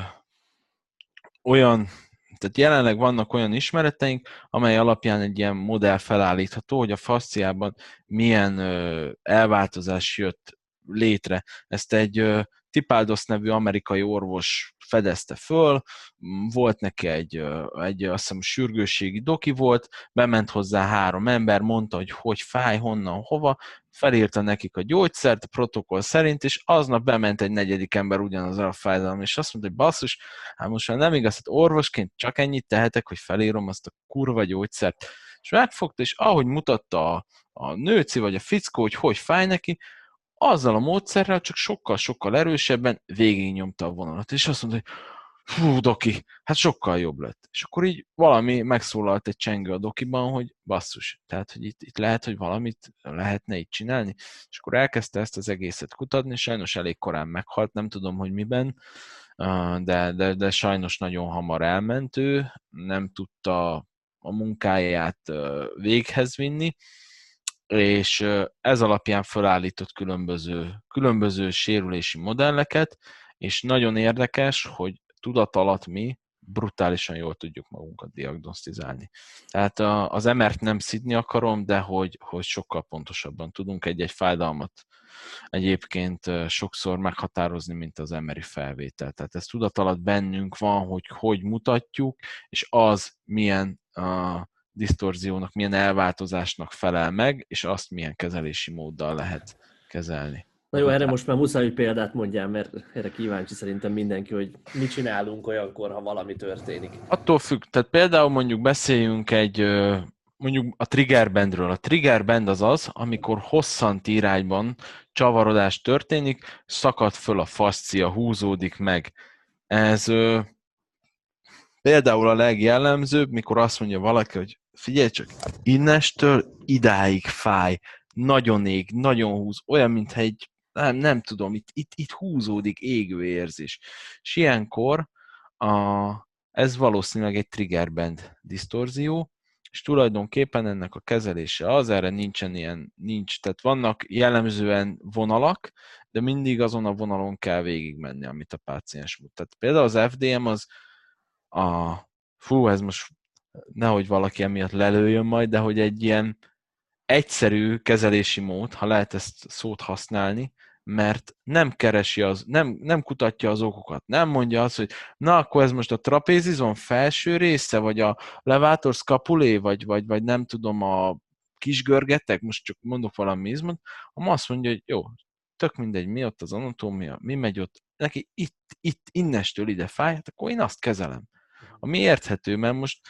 olyan, tehát jelenleg vannak olyan ismereteink, amely alapján egy ilyen modell felállítható, hogy a fasciában milyen ö, elváltozás jött létre. Ezt egy ö, Tipaldos nevű amerikai orvos fedezte föl, volt neki egy, egy azt hiszem, sürgősségi doki volt, bement hozzá három ember, mondta, hogy hogy fáj, honnan, hova, felírta nekik a gyógyszert a protokoll szerint, és aznap bement egy negyedik ember ugyanaz a fájdalom, és azt mondta, hogy basszus, hát most már nem igaz, hát orvosként csak ennyit tehetek, hogy felírom azt a kurva gyógyszert. És megfogta, és ahogy mutatta a, a nőci vagy a fickó, hogy hogy fáj neki, azzal a módszerrel csak sokkal-sokkal erősebben végignyomta a vonalat, és azt mondta, hogy fú, doki, hát sokkal jobb lett. És akkor így valami megszólalt egy csengő a dokiban, hogy basszus, tehát, hogy itt, itt lehet, hogy valamit lehetne itt csinálni, és akkor elkezdte ezt az egészet kutatni, sajnos elég korán meghalt, nem tudom, hogy miben, de, de, de sajnos nagyon hamar elment nem tudta a munkáját véghez vinni, és ez alapján felállított különböző, különböző sérülési modelleket, és nagyon érdekes, hogy tudat alatt mi brutálisan jól tudjuk magunkat diagnosztizálni. Tehát az MR-t nem szidni akarom, de hogy, hogy sokkal pontosabban tudunk egy-egy fájdalmat egyébként sokszor meghatározni, mint az MRI felvétel. Tehát ez tudat alatt bennünk van, hogy hogy mutatjuk, és az milyen disztorziónak, milyen elváltozásnak felel meg, és azt milyen kezelési móddal lehet kezelni. Na jó, erre most már muszáj, hogy példát mondjál, mert erre kíváncsi szerintem mindenki, hogy mit csinálunk olyankor, ha valami történik. Attól függ, tehát például mondjuk beszéljünk egy, mondjuk a triggerbandről. A triggerband az az, amikor hosszant irányban csavarodás történik, szakad föl a fascia, húzódik meg. Ez például a legjellemzőbb, mikor azt mondja valaki, hogy figyelj csak, innestől idáig fáj, nagyon ég, nagyon húz, olyan, mintha egy, nem, nem tudom, itt, itt, itt húzódik égő érzés. És ilyenkor a, ez valószínűleg egy triggerband disztorzió, és tulajdonképpen ennek a kezelése az, erre nincsen ilyen, nincs, tehát vannak jellemzően vonalak, de mindig azon a vonalon kell végigmenni, amit a páciens mutat. Például az FDM az a, fú, ez most nehogy valaki emiatt lelőjön majd, de hogy egy ilyen egyszerű kezelési mód, ha lehet ezt szót használni, mert nem keresi az, nem, nem kutatja az okokat. Nem mondja azt, hogy na, akkor ez most a trapézizon felső része, vagy a levátor scapulé, vagy, vagy, vagy nem tudom, a kis görgetek, most csak mondok valami izmot, hanem azt mondja, hogy jó, tök mindegy, mi ott az anatómia, mi megy ott, neki itt, itt, innestől ide fáj, hát akkor én azt kezelem. Ami érthető, mert most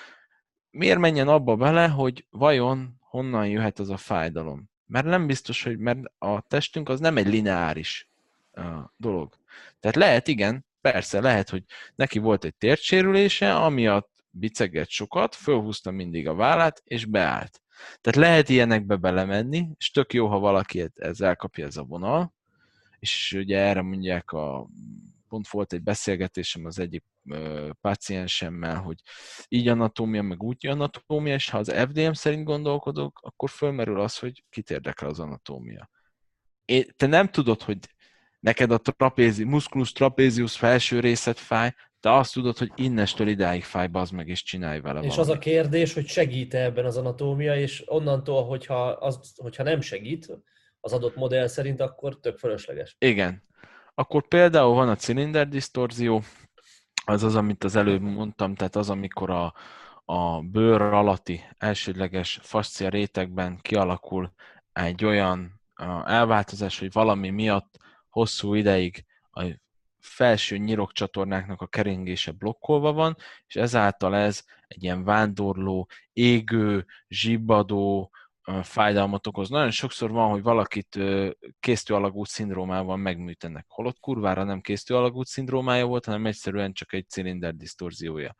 miért menjen abba bele, hogy vajon honnan jöhet az a fájdalom? Mert nem biztos, hogy mert a testünk az nem egy lineáris dolog. Tehát lehet, igen, persze, lehet, hogy neki volt egy térdsérülése, amiatt biceget sokat, fölhúzta mindig a vállát, és beállt. Tehát lehet ilyenekbe belemenni, és tök jó, ha valaki ez elkapja ez a vonal, és ugye erre mondják a pont volt egy beszélgetésem az egyik páciensemmel, hogy így anatómia, meg úgy anatómia, és ha az FDM szerint gondolkodok, akkor fölmerül az, hogy kit érdekel az anatómia. É, te nem tudod, hogy neked a trapézi, musculus trapezius felső részet fáj, te azt tudod, hogy innestől idáig fáj, bazd meg, és csinálj vele És valamit. az a kérdés, hogy segít -e ebben az anatómia, és onnantól, hogyha, az, hogyha nem segít az adott modell szerint, akkor tök fölösleges. Igen. Akkor például van a cilinder disztorzió, az az, amit az előbb mondtam, tehát az, amikor a, a bőr alatti elsődleges fascia rétegben kialakul egy olyan elváltozás, hogy valami miatt hosszú ideig a felső nyirokcsatornáknak a keringése blokkolva van, és ezáltal ez egy ilyen vándorló, égő, zsibbadó, fájdalmat okoz. Nagyon sokszor van, hogy valakit késztőalagút szindrómával megműtenek, holott kurvára nem késztőalagút szindrómája volt, hanem egyszerűen csak egy cilinder disztorziója.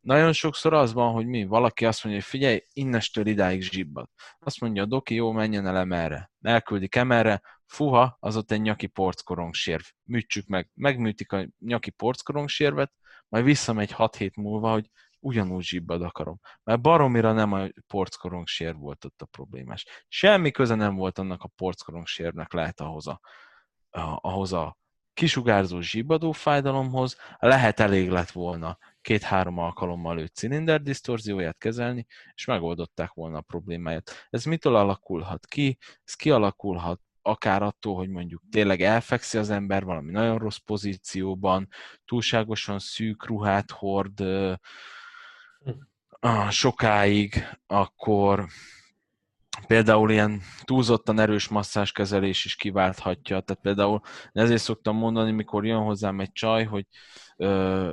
Nagyon sokszor az van, hogy mi, valaki azt mondja, hogy figyelj, innestől idáig zsibbad. Azt mondja a doki, jó, menjen el emerre. Elküldik emerre, fuha, az ott egy nyaki porckorongsérv. Műtsük meg. Megműtik a nyaki porckorongsérvet, majd visszamegy 6 hét múlva, hogy ugyanúgy zsibbad akarom. Mert baromira nem a sér volt ott a problémás. Semmi köze nem volt annak a sérnek lehet ahhoz a, a, ahhoz a kisugárzó zsibbadó fájdalomhoz, lehet elég lett volna két-három alkalommal ő cilinder disztorzióját kezelni, és megoldották volna a problémáját. Ez mitől alakulhat ki? Ez kialakulhat akár attól, hogy mondjuk tényleg elfekszi az ember valami nagyon rossz pozícióban, túlságosan szűk ruhát hord sokáig, akkor például ilyen túlzottan erős masszáskezelés is kiválthatja. Tehát például ezért szoktam mondani, mikor jön hozzám egy csaj, hogy ö,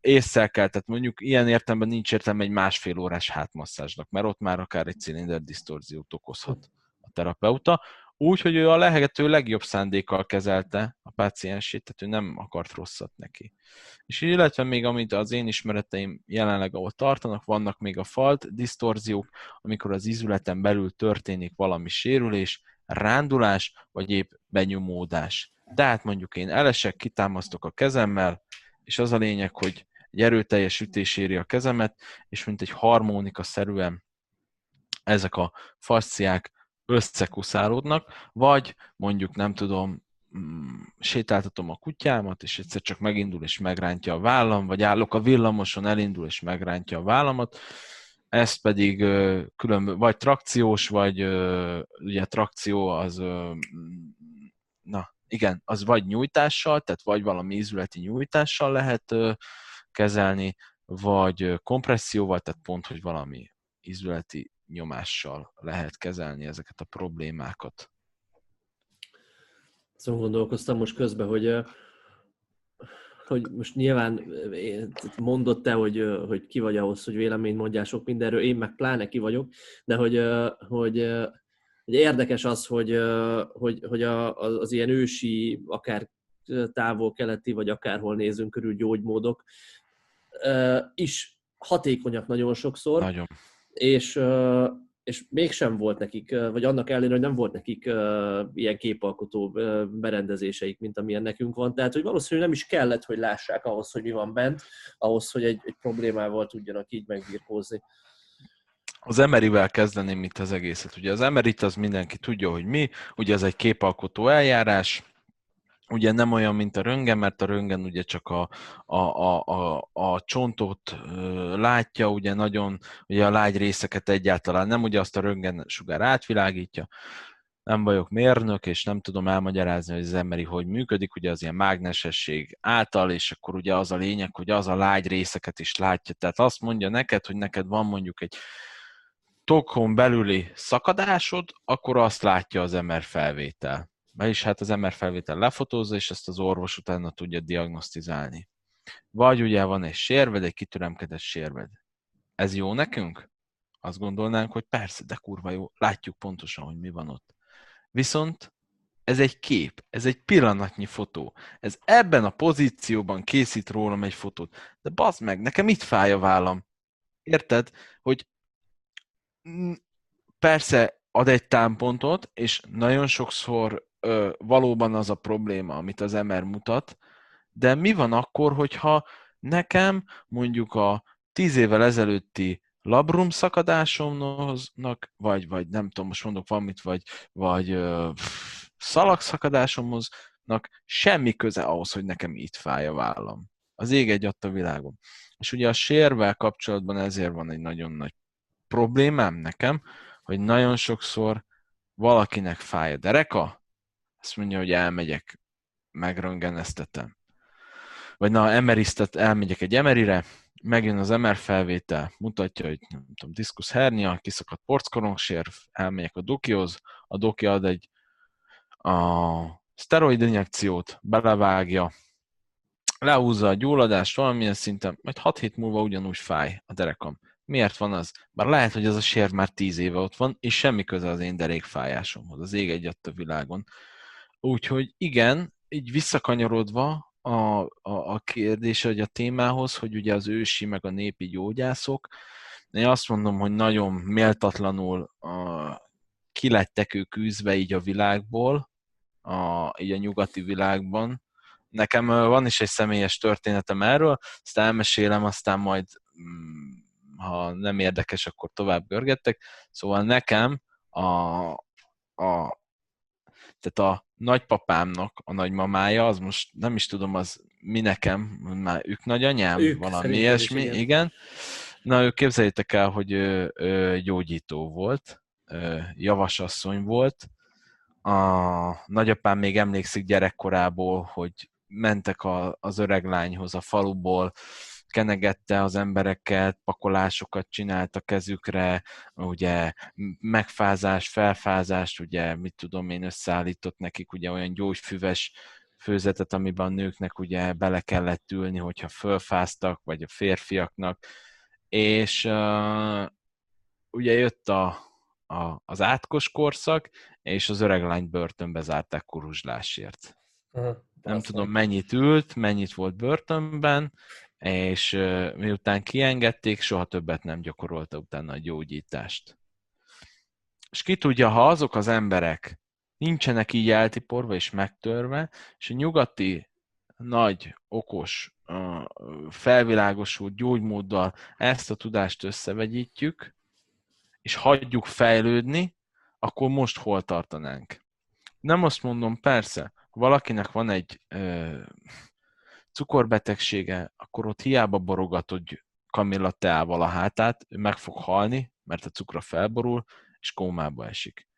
észre kell, tehát mondjuk ilyen értelemben nincs értelme egy másfél órás hátmasszázsnak, mert ott már akár egy cilinder disztorziót okozhat a terapeuta. Úgy, hogy ő a lehető legjobb szándékkal kezelte a páciensét, tehát ő nem akart rosszat neki. És illetve még amit az én ismereteim jelenleg ahol tartanak, vannak még a falt disztorziók, amikor az izületen belül történik valami sérülés, rándulás, vagy épp benyomódás. Tehát mondjuk én elesek, kitámasztok a kezemmel, és az a lényeg, hogy egy erőteljes ütés éri a kezemet, és mint egy harmonika szerűen ezek a fasciák összekuszálódnak, vagy mondjuk nem tudom, mm, sétáltatom a kutyámat, és egyszer csak megindul és megrántja a vállam, vagy állok a villamoson, elindul és megrántja a vállamat, ezt pedig külön, vagy trakciós, vagy ugye trakció az, na igen, az vagy nyújtással, tehát vagy valami ízületi nyújtással lehet kezelni, vagy kompresszióval, tehát pont, hogy valami ízületi nyomással lehet kezelni ezeket a problémákat. Szóval gondolkoztam most közben, hogy hogy most nyilván mondott te, hogy, hogy ki vagy ahhoz, hogy véleményt mondjál sok mindenről, én meg pláne ki vagyok, de hogy, hogy, hogy érdekes az, hogy, hogy, hogy az ilyen ősi, akár távol-keleti, vagy akárhol nézünk körül gyógymódok is hatékonyak nagyon sokszor. Nagyon és, és mégsem volt nekik, vagy annak ellenére, hogy nem volt nekik ilyen képalkotó berendezéseik, mint amilyen nekünk van. Tehát, hogy valószínűleg nem is kellett, hogy lássák ahhoz, hogy mi van bent, ahhoz, hogy egy, egy problémával tudjanak így megbirkózni. Az emerivel kezdeném itt az egészet. Ugye az emerit az mindenki tudja, hogy mi, ugye ez egy képalkotó eljárás, ugye nem olyan, mint a röngen, mert a röngen ugye csak a, a, a, a, a csontot látja, ugye nagyon, ugye a lágy részeket egyáltalán nem, ugye azt a röngen sugár átvilágítja, nem vagyok mérnök, és nem tudom elmagyarázni, hogy az emberi hogy működik, ugye az ilyen mágnesesség által, és akkor ugye az a lényeg, hogy az a lágy részeket is látja. Tehát azt mondja neked, hogy neked van mondjuk egy tokhon belüli szakadásod, akkor azt látja az MR felvétel vagyis hát az MR felvétel lefotózza, és ezt az orvos utána tudja diagnosztizálni. Vagy ugye van egy sérved, egy kitüremkedett sérved. Ez jó nekünk? Azt gondolnánk, hogy persze, de kurva jó, látjuk pontosan, hogy mi van ott. Viszont ez egy kép, ez egy pillanatnyi fotó. Ez ebben a pozícióban készít rólam egy fotót. De bazd meg, nekem itt fáj a vállam. Érted? Hogy persze ad egy támpontot, és nagyon sokszor ö, valóban az a probléma, amit az MR mutat, de mi van akkor, hogyha nekem mondjuk a tíz évvel ezelőtti labrum szakadásomnak, vagy, vagy nem tudom, most mondok valamit, vagy, vagy ö, szalagszakadásomhoz, semmi köze ahhoz, hogy nekem itt fáj a vállam. Az ég egy a világon. És ugye a sérvel kapcsolatban ezért van egy nagyon nagy problémám nekem, hogy nagyon sokszor valakinek fáj a dereka, azt mondja, hogy elmegyek, megröngeneztetem. Vagy na, emerisztet, elmegyek egy emerire, megjön az MR felvétel, mutatja, hogy nem tudom, diszkusz hernia, kiszakadt porckorongsér, elmegyek a dokihoz, a doki ad egy a szteroid injekciót, belevágja, lehúzza a gyulladást valamilyen szinten, majd 6 hét múlva ugyanúgy fáj a derekam. Miért van az? Bár lehet, hogy az a sér már 10 éve ott van, és semmi köze az én derékfájásomhoz. Az ég egy a világon. Úgyhogy igen, így visszakanyarodva a, a, a kérdés, hogy a témához, hogy ugye az ősi meg a népi gyógyászok, én azt mondom, hogy nagyon méltatlanul a, kilettek ők űzve így a világból, a, így a nyugati világban. Nekem van is egy személyes történetem erről, ezt elmesélem, aztán majd mm, ha nem érdekes, akkor tovább görgettek. Szóval nekem a, a tehát a nagypapámnak a nagymamája, az most nem is tudom, az mi nekem, már ők nagyanyám, ők, valami ilyesmi, igen. igen. Na, ő képzeljétek el, hogy ő, ő gyógyító volt, javasasszony volt, a nagyapám még emlékszik gyerekkorából, hogy mentek a, az öreg lányhoz a faluból, kenegette az embereket, pakolásokat csinált a kezükre, ugye megfázás, felfázást, ugye mit tudom én összeállított nekik ugye olyan gyógyfüves főzetet, amiben a nőknek ugye bele kellett ülni, hogyha fölfáztak, vagy a férfiaknak, és uh, ugye jött a, a, az átkos korszak, és az öreg lány börtönbe zárták kuruzslásért. Uh-huh. Nem tudom, mennyit ült, mennyit volt börtönben, és miután kiengedték, soha többet nem gyakorolta utána a gyógyítást. És ki tudja, ha azok az emberek nincsenek így eltiporva és megtörve, és a nyugati nagy, okos, felvilágosult gyógymóddal ezt a tudást összevegyítjük, és hagyjuk fejlődni, akkor most hol tartanánk? Nem azt mondom, persze, valakinek van egy ö, cukorbetegsége, akkor ott hiába borogatod kamilla teával a hátát, ő meg fog halni, mert a cukra felborul, és kómába esik.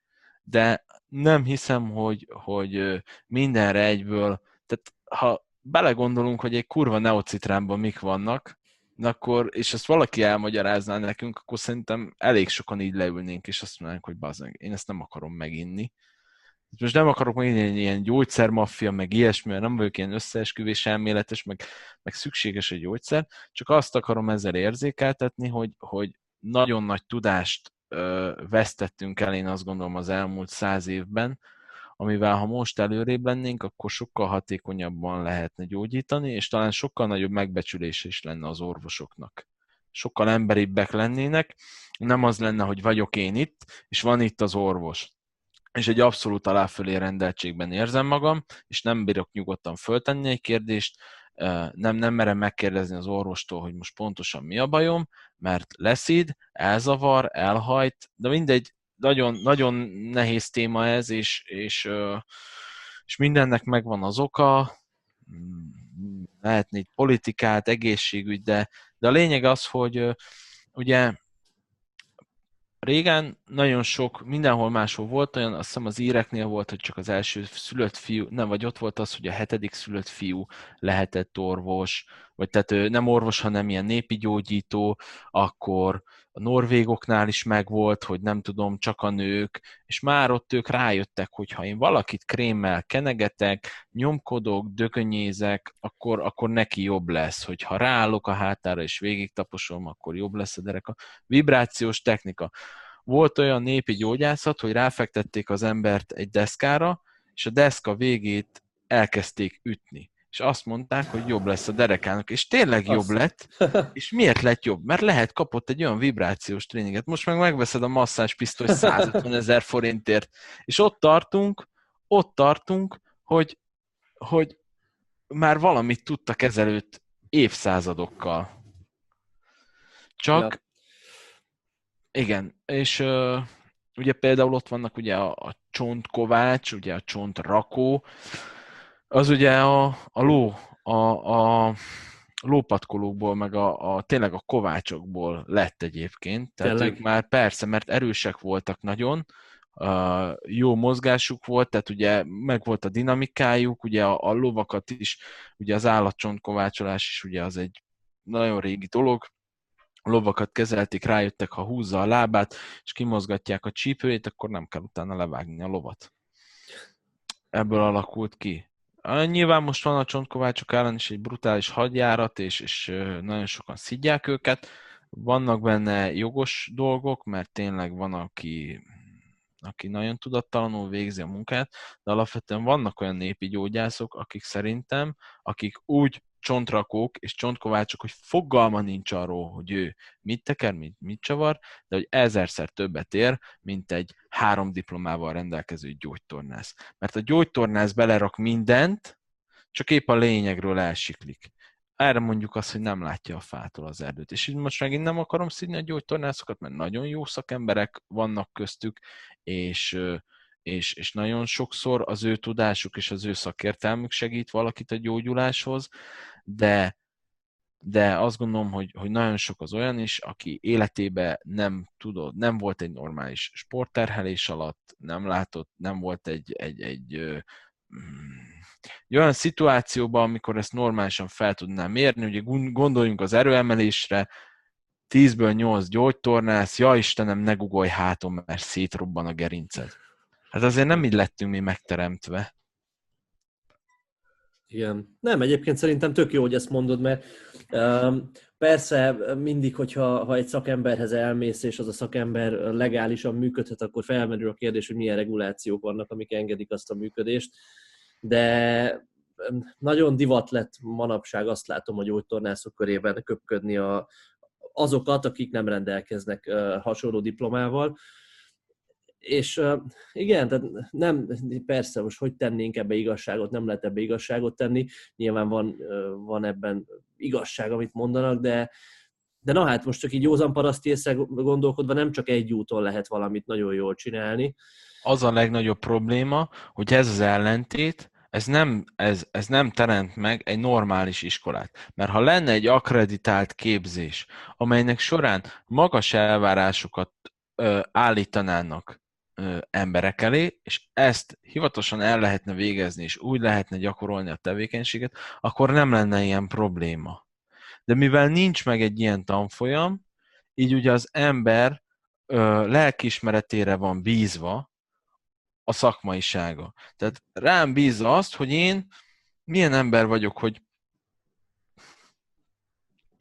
De nem hiszem, hogy, hogy mindenre egyből, tehát ha belegondolunk, hogy egy kurva neocitránban mik vannak, akkor, és ezt valaki elmagyarázná nekünk, akkor szerintem elég sokan így leülnénk, és azt mondanánk, hogy bazdmeg, én ezt nem akarom meginni. Most nem akarok meg ilyen, ilyen gyógyszermaffia, meg ilyesmi, mert nem vagyok ilyen összeesküvés elméletes, meg, meg szükséges egy gyógyszer, csak azt akarom ezzel érzékeltetni, hogy, hogy nagyon nagy tudást ö, vesztettünk el, én azt gondolom az elmúlt száz évben, amivel ha most előrébb lennénk, akkor sokkal hatékonyabban lehetne gyógyítani, és talán sokkal nagyobb megbecsülés is lenne az orvosoknak. Sokkal emberibbek lennének, nem az lenne, hogy vagyok én itt, és van itt az orvos és egy abszolút aláfölé rendeltségben érzem magam, és nem bírok nyugodtan föltenni egy kérdést, nem, nem merem megkérdezni az orvostól, hogy most pontosan mi a bajom, mert leszid, elzavar, elhajt, de mindegy, nagyon, nagyon nehéz téma ez, és, és, és mindennek megvan az oka, lehetni politikát, egészségügy, de, de a lényeg az, hogy ugye régen nagyon sok, mindenhol máshol volt olyan, azt hiszem az íreknél volt, hogy csak az első szülött fiú, nem, vagy ott volt az, hogy a hetedik szülött fiú lehetett orvos, vagy tehát nem orvos, hanem ilyen népi gyógyító, akkor a norvégoknál is megvolt, hogy nem tudom, csak a nők, és már ott ők rájöttek, hogy ha én valakit krémmel kenegetek, nyomkodok, dökönyézek, akkor, akkor neki jobb lesz, hogy ha ráállok a hátára és végig taposom, akkor jobb lesz a derek. A vibrációs technika. Volt olyan népi gyógyászat, hogy ráfektették az embert egy deszkára, és a deszka végét elkezdték ütni és azt mondták, hogy jobb lesz a derekának, és tényleg azt. jobb lett, <laughs> és miért lett jobb? Mert lehet kapott egy olyan vibrációs tréninget, most meg megveszed a pisztoly 150 ezer forintért, és ott tartunk, ott tartunk, hogy, hogy már valamit tudtak ezelőtt évszázadokkal. Csak, ja. igen, és uh, ugye például ott vannak ugye a, a csontkovács, ugye a csontrakó, az ugye a, a ló, a, a lópatkolókból, meg a, a, tényleg a kovácsokból lett egyébként. Tehát tényleg? ők már persze, mert erősek voltak nagyon, uh, jó mozgásuk volt, tehát ugye meg volt a dinamikájuk, ugye a, a lovakat is, ugye az állatcsontkovácsolás is ugye az egy nagyon régi dolog, a lovakat kezelték, rájöttek, ha húzza a lábát, és kimozgatják a csípőjét, akkor nem kell utána levágni a lovat. Ebből alakult ki. Nyilván most van a csontkovácsok ellen is egy brutális hadjárat, és, és nagyon sokan szidják őket. Vannak benne jogos dolgok, mert tényleg van, aki, aki nagyon tudattalanul végzi a munkát, de alapvetően vannak olyan népi gyógyászok, akik szerintem, akik úgy csontrakók és csontkovácsok, hogy fogalma nincs arról, hogy ő mit teker, mit, mit csavar, de hogy ezerszer többet ér, mint egy három diplomával rendelkező gyógytornász. Mert a gyógytornász belerak mindent, csak épp a lényegről elsiklik. Erre mondjuk azt, hogy nem látja a fától az erdőt. És így most megint nem akarom színi a gyógytornászokat, mert nagyon jó szakemberek vannak köztük, és és, és nagyon sokszor az ő tudásuk és az ő szakértelmük segít valakit a gyógyuláshoz, de de azt gondolom, hogy, hogy nagyon sok az olyan is, aki életébe nem tudod, nem volt egy normális sportterhelés alatt, nem látott, nem volt egy, egy, egy, egy, egy olyan szituációban, amikor ezt normálisan fel tudnám mérni, ugye gondoljunk az erőemelésre, 10-ből 8 gyógytornász, ja Istenem, ne gugolj hátom, mert szétrobban a gerinced. Hát azért nem így lettünk mi megteremtve. Igen. Nem, egyébként szerintem tök jó, hogy ezt mondod, mert um, persze mindig, hogyha ha egy szakemberhez elmész, és az a szakember legálisan működhet, akkor felmerül a kérdés, hogy milyen regulációk vannak, amik engedik azt a működést. De nagyon divat lett manapság, azt látom, a gyógytornászok körében köpködni a, azokat, akik nem rendelkeznek uh, hasonló diplomával és igen, tehát nem, persze most hogy tennénk ebbe igazságot, nem lehet ebbe igazságot tenni, nyilván van, van ebben igazság, amit mondanak, de, de na hát most csak így józan paraszti észre gondolkodva nem csak egy úton lehet valamit nagyon jól csinálni. Az a legnagyobb probléma, hogy ez az ellentét, ez nem, ez, ez nem teremt meg egy normális iskolát. Mert ha lenne egy akreditált képzés, amelynek során magas elvárásokat ö, állítanának emberek elé, és ezt hivatalosan el lehetne végezni, és úgy lehetne gyakorolni a tevékenységet, akkor nem lenne ilyen probléma. De mivel nincs meg egy ilyen tanfolyam, így ugye az ember ö, lelkiismeretére van bízva a szakmaisága. Tehát rám bízza azt, hogy én milyen ember vagyok, hogy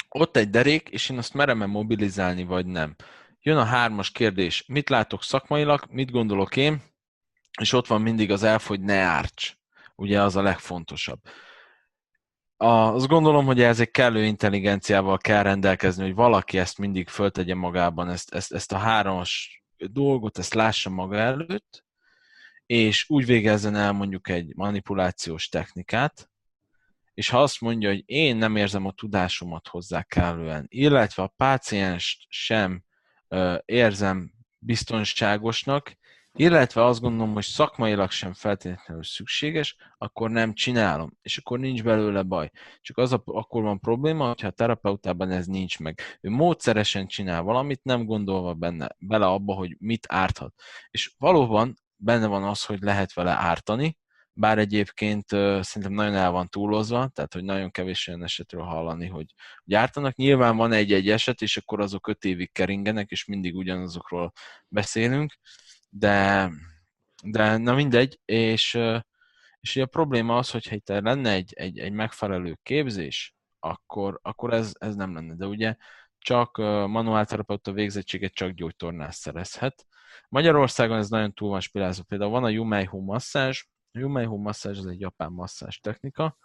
ott egy derék, és én azt merem-e mobilizálni, vagy nem. Jön a hármas kérdés. Mit látok szakmailag, mit gondolok én? És ott van mindig az elf, hogy ne árts. Ugye az a legfontosabb. A, azt gondolom, hogy ez egy kellő intelligenciával kell rendelkezni, hogy valaki ezt mindig föltegye magában, ezt, ezt, ezt a hármas dolgot, ezt lássa maga előtt, és úgy végezzen el mondjuk egy manipulációs technikát, és ha azt mondja, hogy én nem érzem a tudásomat hozzá kellően, illetve a pácienst sem érzem biztonságosnak, illetve azt gondolom, hogy szakmailag sem feltétlenül szükséges, akkor nem csinálom, és akkor nincs belőle baj. Csak az a, akkor van probléma, hogyha a terapeutában ez nincs meg. Ő módszeresen csinál valamit, nem gondolva benne, bele abba, hogy mit árthat. És valóban benne van az, hogy lehet vele ártani, bár egyébként uh, szerintem nagyon el van túlozva, tehát hogy nagyon kevés olyan esetről hallani, hogy gyártanak. Nyilván van egy-egy eset, és akkor azok öt évig keringenek, és mindig ugyanazokról beszélünk, de, de na mindegy, és, uh, és a probléma az, hogyha itt lenne egy, egy, egy megfelelő képzés, akkor, akkor ez, ez nem lenne. De ugye csak manuálterapeuta végzettséget csak gyógytornász szerezhet. Magyarországon ez nagyon túl van spilázva. Például van a Yumei masszázs, a Yumeiho masszázs az egy japán masszázs technika.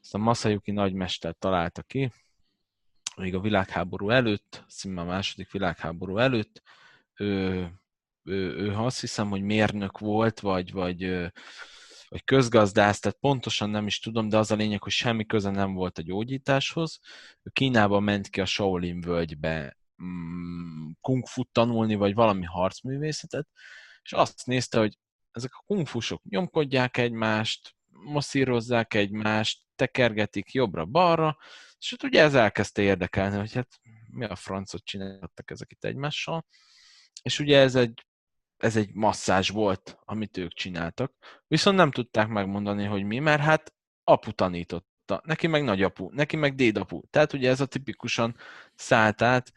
Ezt a Masayuki nagymester találta ki, még a világháború előtt, szinte a második világháború előtt. Ő, ő, ő azt hiszem, hogy mérnök volt, vagy, vagy, vagy közgazdász, tehát pontosan nem is tudom, de az a lényeg, hogy semmi köze nem volt a gyógyításhoz. Ő Kínába ment ki a Shaolin völgybe mm, kung fu tanulni, vagy valami harcművészetet, és azt nézte, hogy ezek a kungfusok nyomkodják egymást, masszírozzák egymást, tekergetik jobbra-balra, és hát ugye ez elkezdte érdekelni, hogy hát mi a francot csináltak ezek itt egymással, és ugye ez egy, ez egy masszázs volt, amit ők csináltak, viszont nem tudták megmondani, hogy mi, mert hát apu tanította, neki meg nagyapu, neki meg dédapu, tehát ugye ez a tipikusan szállt át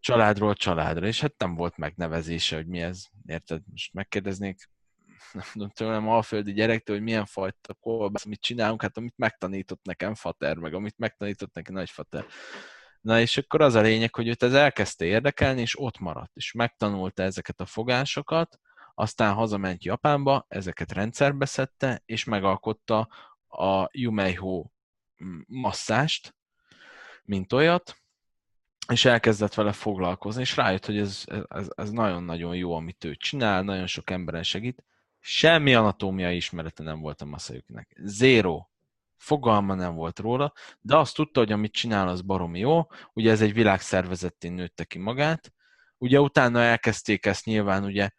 családról családra, és hát nem volt megnevezése, hogy mi ez, érted? Most megkérdeznék nem tudom tőlem alföldi gyerektől, hogy milyen fajta kolbász, mit csinálunk, hát amit megtanított nekem fater, meg amit megtanított neki nagyfater. Na és akkor az a lényeg, hogy őt ez elkezdte érdekelni, és ott maradt, és megtanulta ezeket a fogásokat, aztán hazament Japánba, ezeket rendszerbe szedte, és megalkotta a Yumeiho masszást, mint olyat, és elkezdett vele foglalkozni, és rájött, hogy ez, ez, ez nagyon-nagyon jó, amit ő csinál, nagyon sok emberen segít, Semmi anatómiai ismerete nem volt a Masayukinek. Zero. Fogalma nem volt róla, de azt tudta, hogy amit csinál, az baromi jó. Ugye ez egy világszervezetén nőtte ki magát. Ugye utána elkezdték ezt nyilván, ugye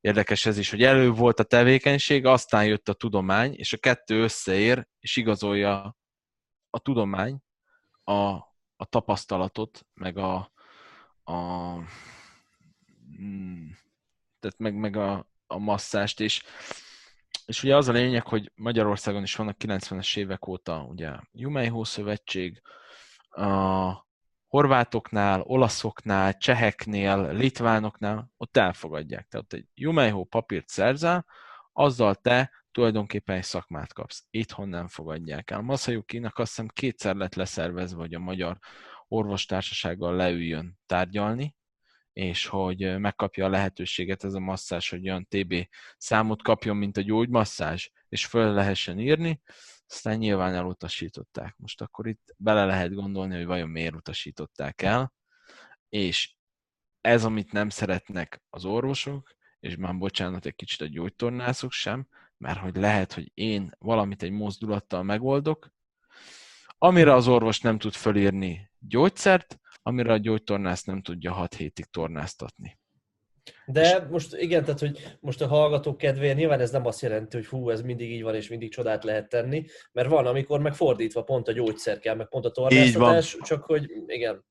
érdekes ez is, hogy elő volt a tevékenység, aztán jött a tudomány, és a kettő összeér, és igazolja a tudomány a a tapasztalatot, meg a, a mm, tehát meg, meg a, a masszást, és, és ugye az a lényeg, hogy Magyarországon is vannak 90-es évek óta ugye Jumeiho Szövetség, a horvátoknál, olaszoknál, cseheknél, litvánoknál, ott elfogadják. Tehát egy Jumeiho papírt szerzel, azzal te tulajdonképpen egy szakmát kapsz. Itthon nem fogadják el. Masayuki-nak azt hiszem kétszer lett leszervezve, hogy a magyar orvostársasággal leüljön tárgyalni, és hogy megkapja a lehetőséget ez a masszás, hogy olyan TB számot kapjon, mint a gyógymasszázs, és föl lehessen írni, aztán nyilván elutasították. Most akkor itt bele lehet gondolni, hogy vajon miért utasították el, és ez, amit nem szeretnek az orvosok, és már bocsánat, egy kicsit a gyógytornászok sem, mert hogy lehet, hogy én valamit egy mozdulattal megoldok, amire az orvos nem tud fölírni gyógyszert, amire a gyógytornász nem tudja 6 hétig tornáztatni. De most igen, tehát hogy most a hallgatók kedvéért nyilván ez nem azt jelenti, hogy hú, ez mindig így van, és mindig csodát lehet tenni, mert van, amikor megfordítva pont a gyógyszer kell, meg pont a tornáztatás, csak hogy igen.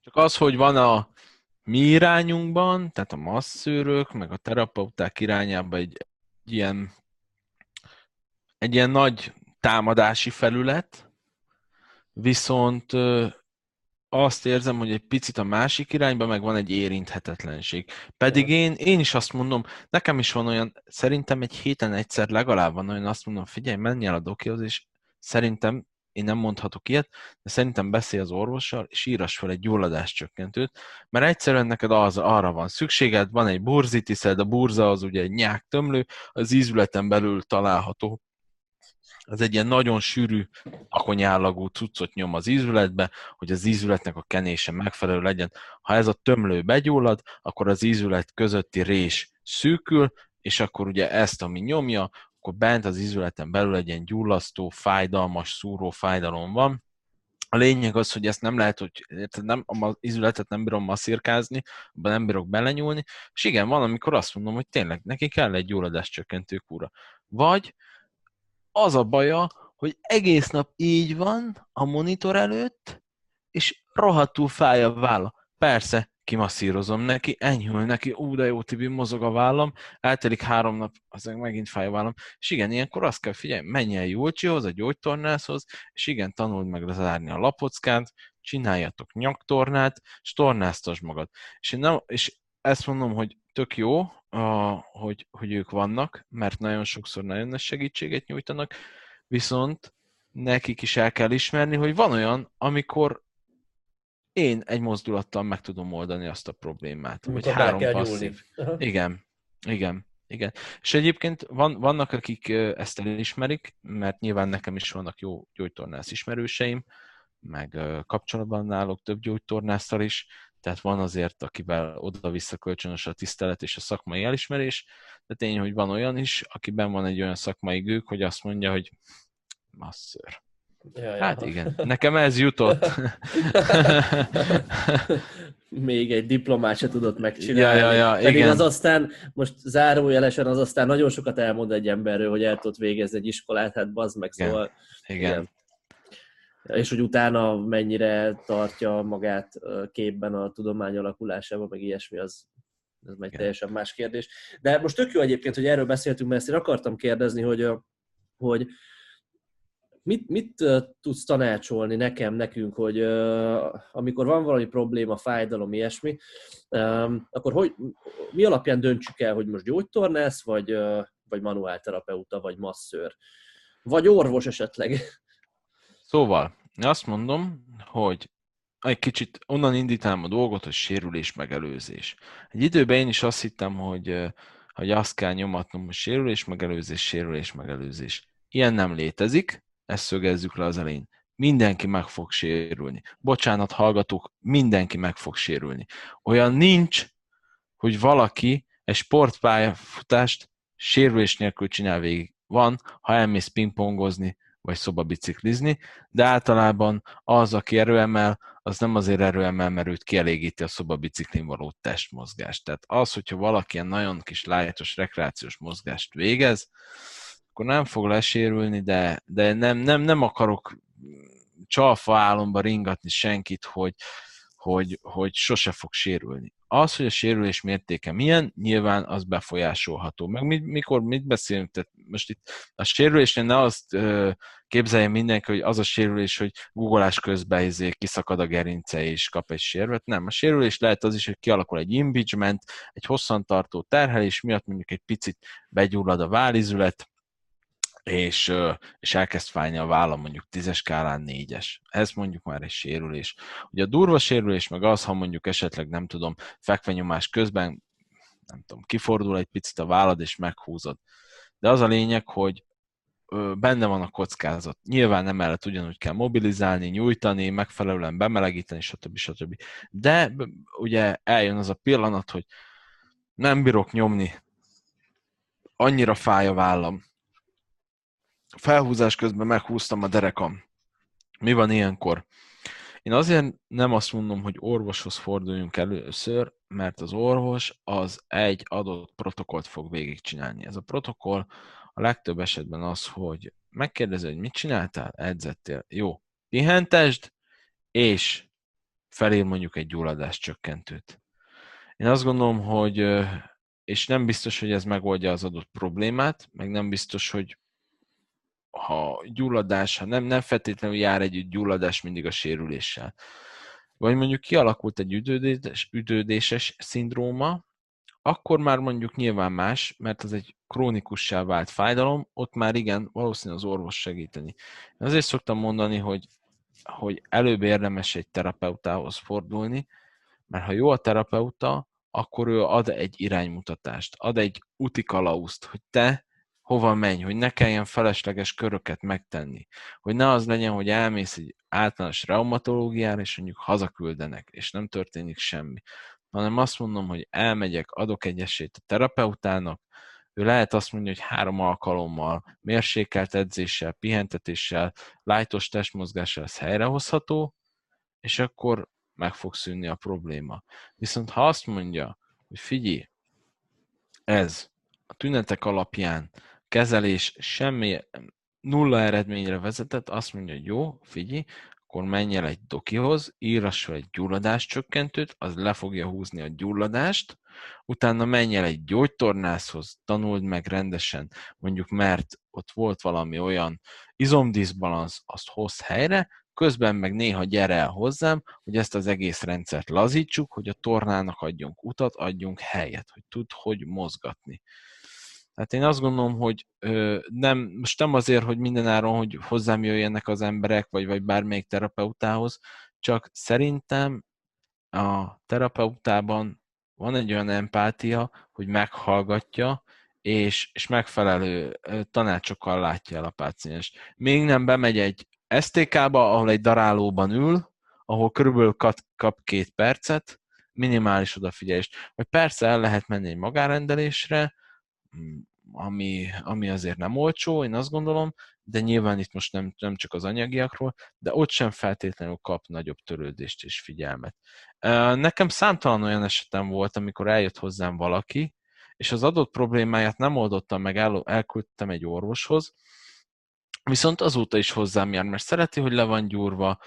Csak az, hogy van a mi irányunkban, tehát a masszőrök, meg a terapeuták irányába egy, egy ilyen egy ilyen nagy támadási felület, viszont azt érzem, hogy egy picit a másik irányba meg van egy érinthetetlenség. Pedig én, én is azt mondom, nekem is van olyan, szerintem egy héten egyszer legalább van olyan, azt mondom, figyelj, menj el a dokihoz, és szerintem, én nem mondhatok ilyet, de szerintem beszélj az orvossal, és írass fel egy gyulladáscsökkentőt, mert egyszerűen neked az, arra van szükséged, van egy burzitiszed, a burza az ugye egy nyák tömlő, az ízületen belül található az egy ilyen nagyon sűrű, akonyállagú cuccot nyom az ízületbe, hogy az ízületnek a kenése megfelelő legyen. Ha ez a tömlő begyullad, akkor az ízület közötti rés szűkül, és akkor ugye ezt, ami nyomja, akkor bent az ízületen belül egy ilyen gyullasztó, fájdalmas, szúró fájdalom van. A lényeg az, hogy ezt nem lehet, hogy nem, az ízületet nem bírom masszírkázni, abban nem bírok belenyúlni, és igen, van, amikor azt mondom, hogy tényleg neki kell egy gyulladás csökkentő kúra. Vagy az a baja, hogy egész nap így van a monitor előtt, és rohadtul fáj a válla. Persze, kimasszírozom neki, enyhül neki, ú, de jó, Tibi, mozog a vállam, eltelik három nap, azért megint fáj a vállam. És igen, ilyenkor azt kell figyelni, menj el Julcsihoz, a gyógytornászhoz, és igen, tanuld meg lezárni a lapockát, csináljatok nyaktornát, és tornáztasd magad. És, én nem, és ezt mondom, hogy tök jó, a, hogy, hogy ők vannak, mert nagyon sokszor nagyon nagy segítséget nyújtanak, viszont nekik is el kell ismerni, hogy van olyan, amikor én egy mozdulattal meg tudom oldani azt a problémát. Amikor vagy három passzív. Igen, igen, igen. És egyébként van, vannak, akik ezt elismerik, mert nyilván nekem is vannak jó gyógytornász ismerőseim, meg kapcsolatban nálok több gyógytornásztal is, tehát van azért, akivel oda-vissza kölcsönös a tisztelet és a szakmai elismerés, de tény, hogy van olyan is, akiben van egy olyan szakmai gők, hogy azt mondja, hogy masször. Ja, hát ja. igen, nekem ez jutott. <laughs> Még egy diplomát se tudott megcsinálni. Ja, ja, ja, Pedig igen. az aztán, most zárójelesen az aztán nagyon sokat elmond egy emberről, hogy el tudott végezni egy iskolát, hát bazd meg, igen. szóval... Igen. igen és hogy utána mennyire tartja magát képben a tudomány alakulásában, meg ilyesmi, az, ez egy teljesen más kérdés. De most tök jó egyébként, hogy erről beszéltünk, mert ezt én akartam kérdezni, hogy, hogy mit, mit tudsz tanácsolni nekem, nekünk, hogy amikor van valami probléma, fájdalom, ilyesmi, akkor hogy, mi alapján döntsük el, hogy most gyógytornász, vagy, vagy manuálterapeuta, vagy masszőr? Vagy orvos esetleg? Szóval, azt mondom, hogy egy kicsit onnan indítanám a dolgot, hogy sérülés megelőzés. Egy időben én is azt hittem, hogy, hogy azt kell nyomatnom, hogy sérülés megelőzés, sérülés megelőzés. Ilyen nem létezik, ezt szögezzük le az elején. Mindenki meg fog sérülni. Bocsánat, hallgatók, mindenki meg fog sérülni. Olyan nincs, hogy valaki egy sportpályafutást sérülés nélkül csinál végig. Van, ha elmész pingpongozni, vagy szobabiciklizni, de általában az, aki erőemel, az nem azért erőemel, mert őt kielégíti a szobabiciklin való testmozgást. Tehát az, hogyha valaki ilyen nagyon kis lájtos rekreációs mozgást végez, akkor nem fog lesérülni, de, de nem, nem, nem akarok csalfa álomba ringatni senkit, hogy, hogy, hogy sose fog sérülni. Az, hogy a sérülés mértéke milyen, nyilván az befolyásolható. Meg mi, mikor mit beszélünk, tehát most itt a sérülésnél ne azt ö, képzelje mindenki, hogy az a sérülés, hogy googolás közben izé kiszakad a gerince és kap egy sérvet. Nem, a sérülés lehet az is, hogy kialakul egy impeachment, egy hosszantartó terhelés miatt mondjuk egy picit begyullad a válizület, és, és elkezd fájni a vállam mondjuk tízes skálán négyes. Ez mondjuk már egy sérülés. Ugye a durva sérülés meg az, ha mondjuk esetleg nem tudom, fekvenyomás közben nem tudom, kifordul egy picit a vállad és meghúzod. De az a lényeg, hogy benne van a kockázat. Nyilván emellett ugyanúgy kell mobilizálni, nyújtani, megfelelően bemelegíteni, stb. stb. De ugye eljön az a pillanat, hogy nem bírok nyomni, annyira fáj a vállam, felhúzás közben meghúztam a derekam. Mi van ilyenkor? Én azért nem azt mondom, hogy orvoshoz forduljunk először, mert az orvos az egy adott protokollt fog végigcsinálni. Ez a protokoll a legtöbb esetben az, hogy megkérdezi, hogy mit csináltál, edzettél, jó, pihentesd, és felír mondjuk egy gyulladás csökkentőt. Én azt gondolom, hogy és nem biztos, hogy ez megoldja az adott problémát, meg nem biztos, hogy ha gyulladás, ha nem, nem feltétlenül jár egy gyulladás mindig a sérüléssel. Vagy mondjuk kialakult egy üdődés, üdődéses szindróma, akkor már mondjuk nyilván más, mert az egy krónikussá vált fájdalom, ott már igen, valószínűleg az orvos segíteni. Én azért szoktam mondani, hogy, hogy előbb érdemes egy terapeutához fordulni, mert ha jó a terapeuta, akkor ő ad egy iránymutatást, ad egy utikalauzt, hogy te hova menj, hogy ne kelljen felesleges köröket megtenni. Hogy ne az legyen, hogy elmész egy általános reumatológiára, és mondjuk hazaküldenek, és nem történik semmi. Hanem azt mondom, hogy elmegyek, adok egy esélyt a terapeutának, ő lehet azt mondja, hogy három alkalommal, mérsékelt edzéssel, pihentetéssel, lájtos testmozgással ez helyrehozható, és akkor meg fog szűnni a probléma. Viszont ha azt mondja, hogy figyelj, ez a tünetek alapján kezelés semmi nulla eredményre vezetett, azt mondja, hogy jó, figyelj, akkor menj el egy dokihoz, írass fel egy gyulladáscsökkentőt, az le fogja húzni a gyulladást, utána menj el egy gyógytornászhoz, tanuld meg rendesen, mondjuk mert ott volt valami olyan izomdiszbalansz, azt hoz helyre, közben meg néha gyere el hozzám, hogy ezt az egész rendszert lazítsuk, hogy a tornának adjunk utat, adjunk helyet, hogy tud, hogy mozgatni. Hát én azt gondolom, hogy ö, nem, most nem azért, hogy mindenáron, hogy hozzám jöjjenek az emberek, vagy, vagy bármelyik terapeutához, csak szerintem a terapeutában van egy olyan empátia, hogy meghallgatja, és, és megfelelő tanácsokkal látja el a páciens. Még nem bemegy egy STK-ba, ahol egy darálóban ül, ahol körülbelül kap, kap két percet, minimális odafigyelést. Vagy persze el lehet menni egy magárendelésre, ami, ami azért nem olcsó, én azt gondolom, de nyilván itt most nem, nem csak az anyagiakról, de ott sem feltétlenül kap nagyobb törődést és figyelmet. Nekem számtalan olyan esetem volt, amikor eljött hozzám valaki, és az adott problémáját nem oldottam meg, el, elküldtem egy orvoshoz, Viszont azóta is hozzám jár, mert szereti, hogy le van gyúrva,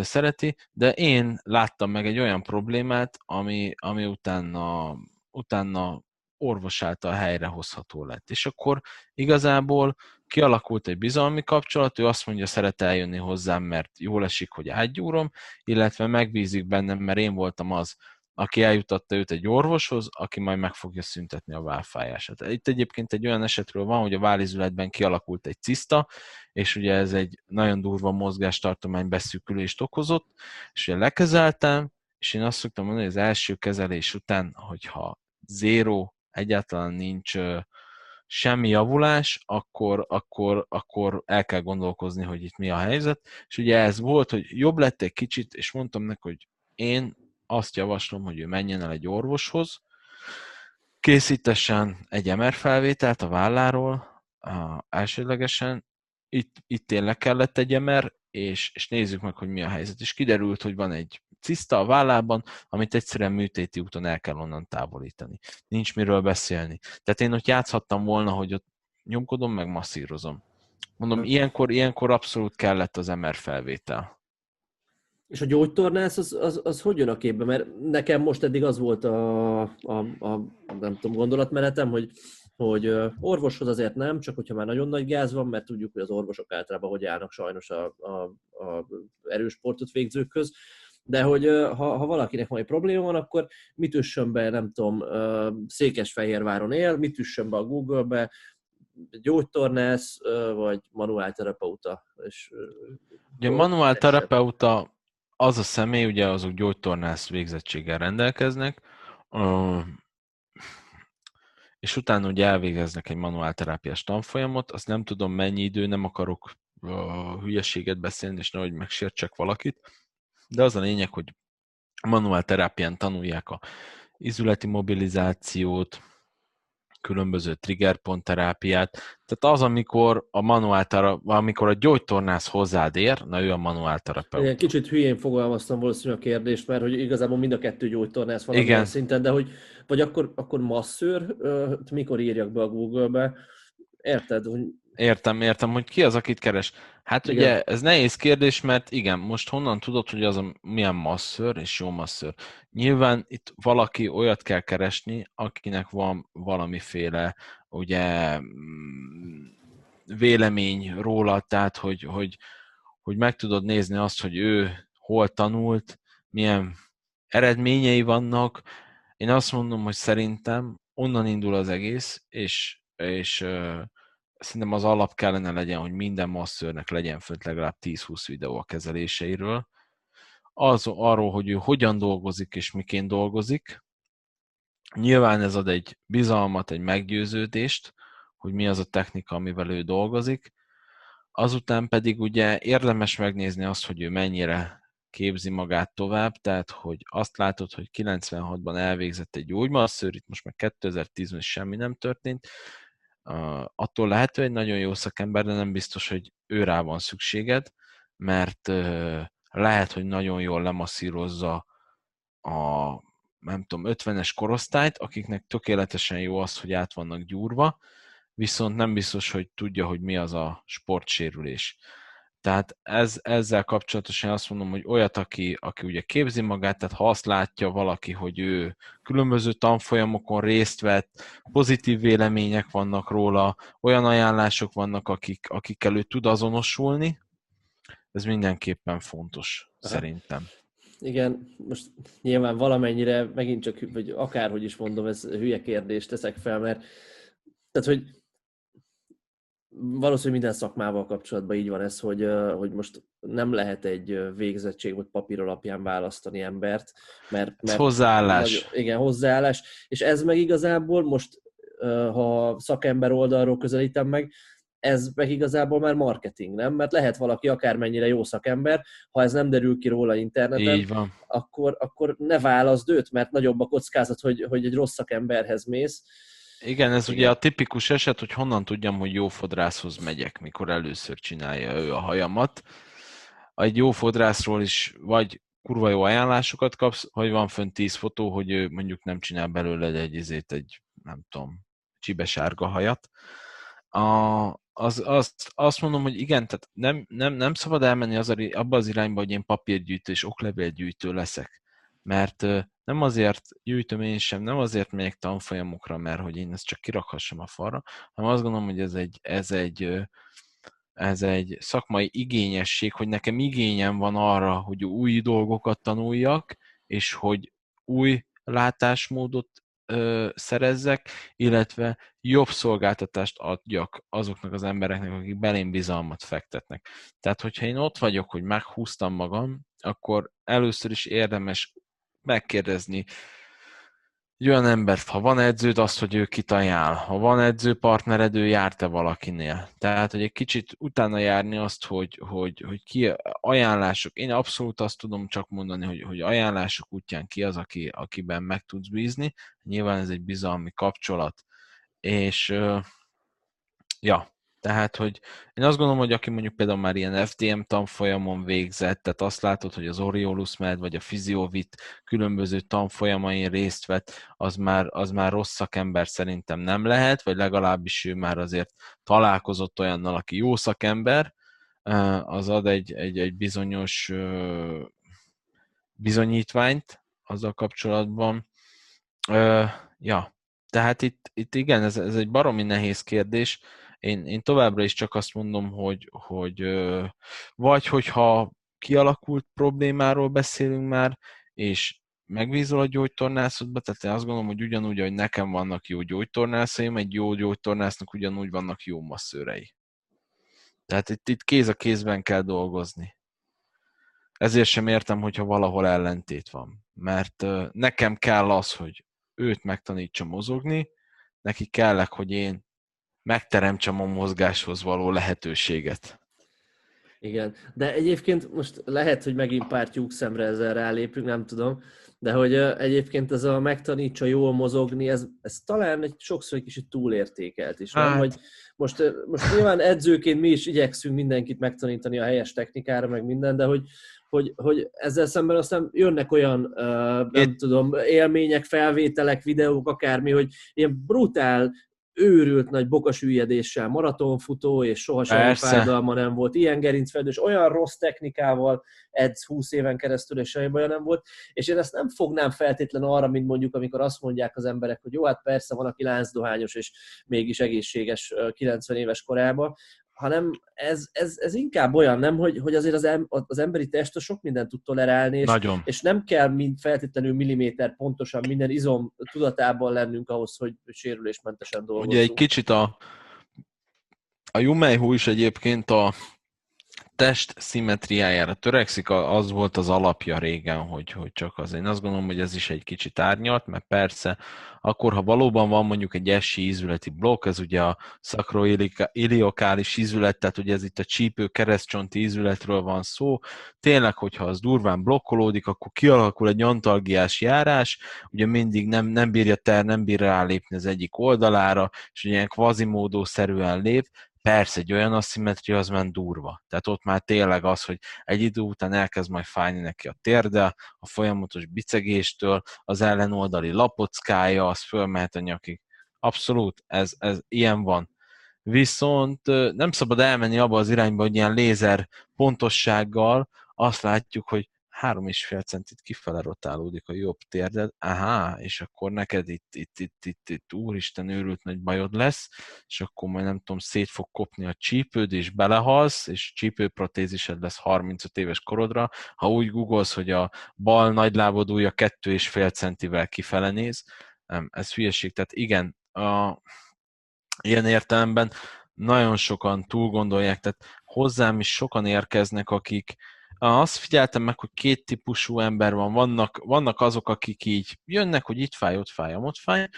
szereti, de én láttam meg egy olyan problémát, ami, ami utána, utána orvos által helyrehozható lett. És akkor igazából kialakult egy bizalmi kapcsolat, ő azt mondja, szeret eljönni hozzám, mert jól esik, hogy átgyúrom, illetve megbízik bennem, mert én voltam az, aki eljutatta őt egy orvoshoz, aki majd meg fogja szüntetni a válfájását. Itt egyébként egy olyan esetről van, hogy a válizületben kialakult egy ciszta, és ugye ez egy nagyon durva mozgástartomány beszűkülést okozott, és ugye lekezeltem, és én azt szoktam mondani, hogy az első kezelés után, hogyha zéro egyáltalán nincs semmi javulás, akkor, akkor, akkor el kell gondolkozni, hogy itt mi a helyzet. És ugye ez volt, hogy jobb lett egy kicsit, és mondtam neki, hogy én azt javaslom, hogy ő menjen el egy orvoshoz, készítessen egy MR felvételt a válláról, a, elsődlegesen, itt, itt tényleg kellett egy MR, és, és nézzük meg, hogy mi a helyzet. És kiderült, hogy van egy ciszta a vállában, amit egyszerűen műtéti úton el kell onnan távolítani. Nincs miről beszélni. Tehát én ott játszhattam volna, hogy ott nyomkodom, meg masszírozom. Mondom, ilyenkor, ilyenkor abszolút kellett az MR felvétel. És a gyógytornász az, az, az hogy jön a képbe? Mert nekem most eddig az volt a, a, a nem tudom, gondolatmenetem, hogy, hogy orvoshoz azért nem, csak hogyha már nagyon nagy gáz van, mert tudjuk, hogy az orvosok általában hogy állnak sajnos a, a, a erősportot végzőkhöz, de hogy ha, ha valakinek majd probléma van, akkor mit üssön be, nem tudom, Székesfehérváron él, mit üssön be a Google-be, gyógytornász, vagy manuálterapeuta. És, ugye manuálterapeuta az a személy, ugye azok gyógytornász végzettséggel rendelkeznek, és utána ugye elvégeznek egy manuálterápiás tanfolyamot, azt nem tudom mennyi idő, nem akarok hülyeséget beszélni, és nehogy megsértsek valakit, de az a lényeg, hogy manuál terápián tanulják a izületi mobilizációt, különböző triggerpont terápiát. Tehát az, amikor a manuál amikor a gyógytornász hozzád ér, na ő a manuál terapeuta. Igen, kicsit hülyén fogalmaztam valószínűleg a kérdést, mert hogy igazából mind a kettő gyógytornász van Igen. szinten, de hogy vagy akkor, akkor masszőr, mikor írjak be a Google-be, érted, hogy Értem, értem, hogy ki az, akit keres. Hát igen. ugye ez nehéz kérdés, mert igen, most honnan tudod, hogy az a milyen masször és jó masször? Nyilván itt valaki olyat kell keresni, akinek van valamiféle ugye mm, vélemény róla, tehát hogy, hogy, hogy meg tudod nézni azt, hogy ő hol tanult, milyen eredményei vannak. Én azt mondom, hogy szerintem onnan indul az egész, és, és szerintem az alap kellene legyen, hogy minden masszörnek legyen fönt legalább 10-20 videó a kezeléseiről, az arról, hogy ő hogyan dolgozik és miként dolgozik. Nyilván ez ad egy bizalmat, egy meggyőződést, hogy mi az a technika, amivel ő dolgozik. Azután pedig ugye érdemes megnézni azt, hogy ő mennyire képzi magát tovább, tehát hogy azt látod, hogy 96-ban elvégzett egy gyógymasszőr, itt most már 2010-ben semmi nem történt, attól lehető egy nagyon jó szakember, de nem biztos, hogy ő rá van szükséged, mert lehet, hogy nagyon jól lemasszírozza a nem tudom, 50-es korosztályt, akiknek tökéletesen jó az, hogy át vannak gyúrva, viszont nem biztos, hogy tudja, hogy mi az a sportsérülés. Tehát ez, ezzel kapcsolatosan azt mondom, hogy olyat, aki, aki ugye képzi magát, tehát ha azt látja valaki, hogy ő különböző tanfolyamokon részt vett, pozitív vélemények vannak róla, olyan ajánlások vannak, akik, akikkel ő tud azonosulni, ez mindenképpen fontos, Aha. szerintem. Igen, most nyilván valamennyire megint csak, vagy akárhogy is mondom, ez hülye kérdést teszek fel, mert tehát, hogy valószínűleg minden szakmával kapcsolatban így van ez, hogy, hogy most nem lehet egy végzettség vagy papír alapján választani embert, mert... mert hozzáállás. Nagy, igen, hozzáállás. És ez meg igazából most, ha szakember oldalról közelítem meg, ez meg igazából már marketing, nem? Mert lehet valaki akármennyire jó szakember, ha ez nem derül ki róla interneten, Így van. Akkor, akkor ne válaszd őt, mert nagyobb a kockázat, hogy, hogy egy rossz szakemberhez mész, igen, ez Igen. ugye a tipikus eset, hogy honnan tudjam, hogy jó fodrászhoz megyek, mikor először csinálja ő a hajamat. Egy jó fodrászról is vagy kurva jó ajánlásokat kapsz, vagy van fönt 10 fotó, hogy ő mondjuk nem csinál belőle egy izét, egy nem tudom, csibesárga hajat. A, az, azt, azt mondom, hogy igen, tehát nem, nem, nem szabad elmenni az, abba az irányba, hogy én papírgyűjtő és oklevélgyűjtő leszek. Mert nem azért gyűjtöm én sem, nem azért megyek tanfolyamokra, mert hogy én ezt csak kirakhassam a falra, hanem azt gondolom, hogy ez egy, ez egy, ez egy szakmai igényesség, hogy nekem igényem van arra, hogy új dolgokat tanuljak, és hogy új látásmódot ö, szerezzek, illetve jobb szolgáltatást adjak azoknak az embereknek, akik belém bizalmat fektetnek. Tehát, hogyha én ott vagyok, hogy meghúztam magam, akkor először is érdemes megkérdezni egy olyan embert, ha van edződ, azt, hogy ő kit ajánl. Ha van edzőpartnered, ő járt-e valakinél. Tehát, hogy egy kicsit utána járni azt, hogy, hogy, hogy ki ajánlások. Én abszolút azt tudom csak mondani, hogy, hogy ajánlások útján ki az, aki, akiben meg tudsz bízni. Nyilván ez egy bizalmi kapcsolat. És ja, tehát, hogy én azt gondolom, hogy aki mondjuk például már ilyen FDM tanfolyamon végzett, tehát azt látod, hogy az Oriolus med, vagy a Physiovit különböző tanfolyamain részt vett, az már, az már rossz szakember szerintem nem lehet, vagy legalábbis ő már azért találkozott olyannal, aki jó szakember, az ad egy, egy, egy bizonyos bizonyítványt azzal kapcsolatban. Ja, tehát itt, itt igen, ez, ez egy baromi nehéz kérdés. Én, én továbbra is csak azt mondom, hogy, hogy vagy hogyha kialakult problémáról beszélünk már, és megbízol a gyógytornászodba, tehát én azt gondolom, hogy ugyanúgy, hogy nekem vannak jó gyógytornászaim, egy jó gyógytornásznak ugyanúgy vannak jó masszőrei. Tehát itt, itt kéz a kézben kell dolgozni. Ezért sem értem, hogyha valahol ellentét van. Mert nekem kell az, hogy őt megtanítsa mozogni, neki kellek, hogy én megteremtsem a mozgáshoz való lehetőséget. Igen, de egyébként most lehet, hogy megint pár tyúk szemre ezzel rálépünk, nem tudom, de hogy egyébként ez a megtanítsa jól mozogni, ez, ez talán egy sokszor egy kicsit túlértékelt is, hát. nem? Hogy most, most nyilván edzőként mi is igyekszünk mindenkit megtanítani a helyes technikára, meg minden, de hogy, hogy, hogy ezzel szemben aztán jönnek olyan, nem Én... tudom, élmények, felvételek, videók, akármi, hogy ilyen brutál őrült nagy bokasüllyedéssel maratonfutó, és soha semmi fájdalma nem volt, ilyen gerincfedős, olyan rossz technikával edz 20 éven keresztül, és semmi baja nem volt, és én ezt nem fognám feltétlen arra, mint mondjuk, amikor azt mondják az emberek, hogy jó, hát persze van, aki láncdohányos, és mégis egészséges 90 éves korában, hanem ez, ez, ez inkább olyan, nem, hogy, hogy azért az, em, az emberi test sok mindent tud tolerálni, és, Nagyon. és nem kell mind feltétlenül milliméter pontosan minden izom tudatában lennünk ahhoz, hogy sérülésmentesen dolgozzunk. Ugye egy kicsit a, a Jumeihu is egyébként a test szimmetriájára törekszik, az volt az alapja régen, hogy, hogy csak az. Én azt gondolom, hogy ez is egy kicsit árnyalt, mert persze, akkor ha valóban van mondjuk egy esi ízületi blokk, ez ugye a szakroiliokális ízület, tehát ugye ez itt a csípő keresztcsonti ízületről van szó, tényleg, hogyha az durván blokkolódik, akkor kialakul egy antalgiás járás, ugye mindig nem, nem bírja ter, nem bír rálépni az egyik oldalára, és ugye ilyen kvazimódó lép, Persze, egy olyan aszimetria az már durva. Tehát ott már tényleg az, hogy egy idő után elkezd majd fájni neki a térde, a folyamatos bicegéstől, az ellenoldali lapockája, az fölmehet a nyakig. Abszolút, ez, ez ilyen van. Viszont nem szabad elmenni abba az irányba, hogy ilyen lézer pontossággal azt látjuk, hogy három és fél centit kifele rotálódik a jobb térded, aha, és akkor neked itt, itt, itt, itt, itt úristen őrült nagy bajod lesz, és akkor majd nem tudom, szét fog kopni a csípőd, és belehalsz, és csípőprotézised lesz 35 éves korodra. Ha úgy googolsz, hogy a bal nagylábod ujja kettő és fél centivel kifele néz, nem, ez hülyeség. Tehát igen, a, ilyen értelemben nagyon sokan túl gondolják, tehát hozzám is sokan érkeznek, akik, azt figyeltem meg, hogy két típusú ember van. Vannak, vannak azok, akik így jönnek, hogy itt fáj, ott fáj, ott fáj,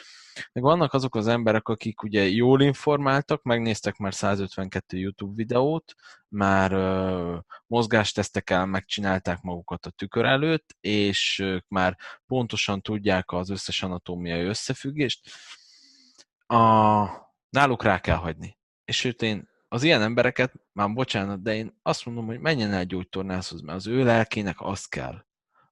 meg vannak azok az emberek, akik ugye jól informáltak, megnéztek már 152 YouTube videót, már uh, mozgástesztekkel megcsinálták magukat a tükör előtt, és ők már pontosan tudják az összes anatómiai összefüggést. A, náluk rá kell hagyni. És sőt, én az ilyen embereket, már bocsánat, de én azt mondom, hogy menjen el gyógytornászhoz, mert az ő lelkének az kell.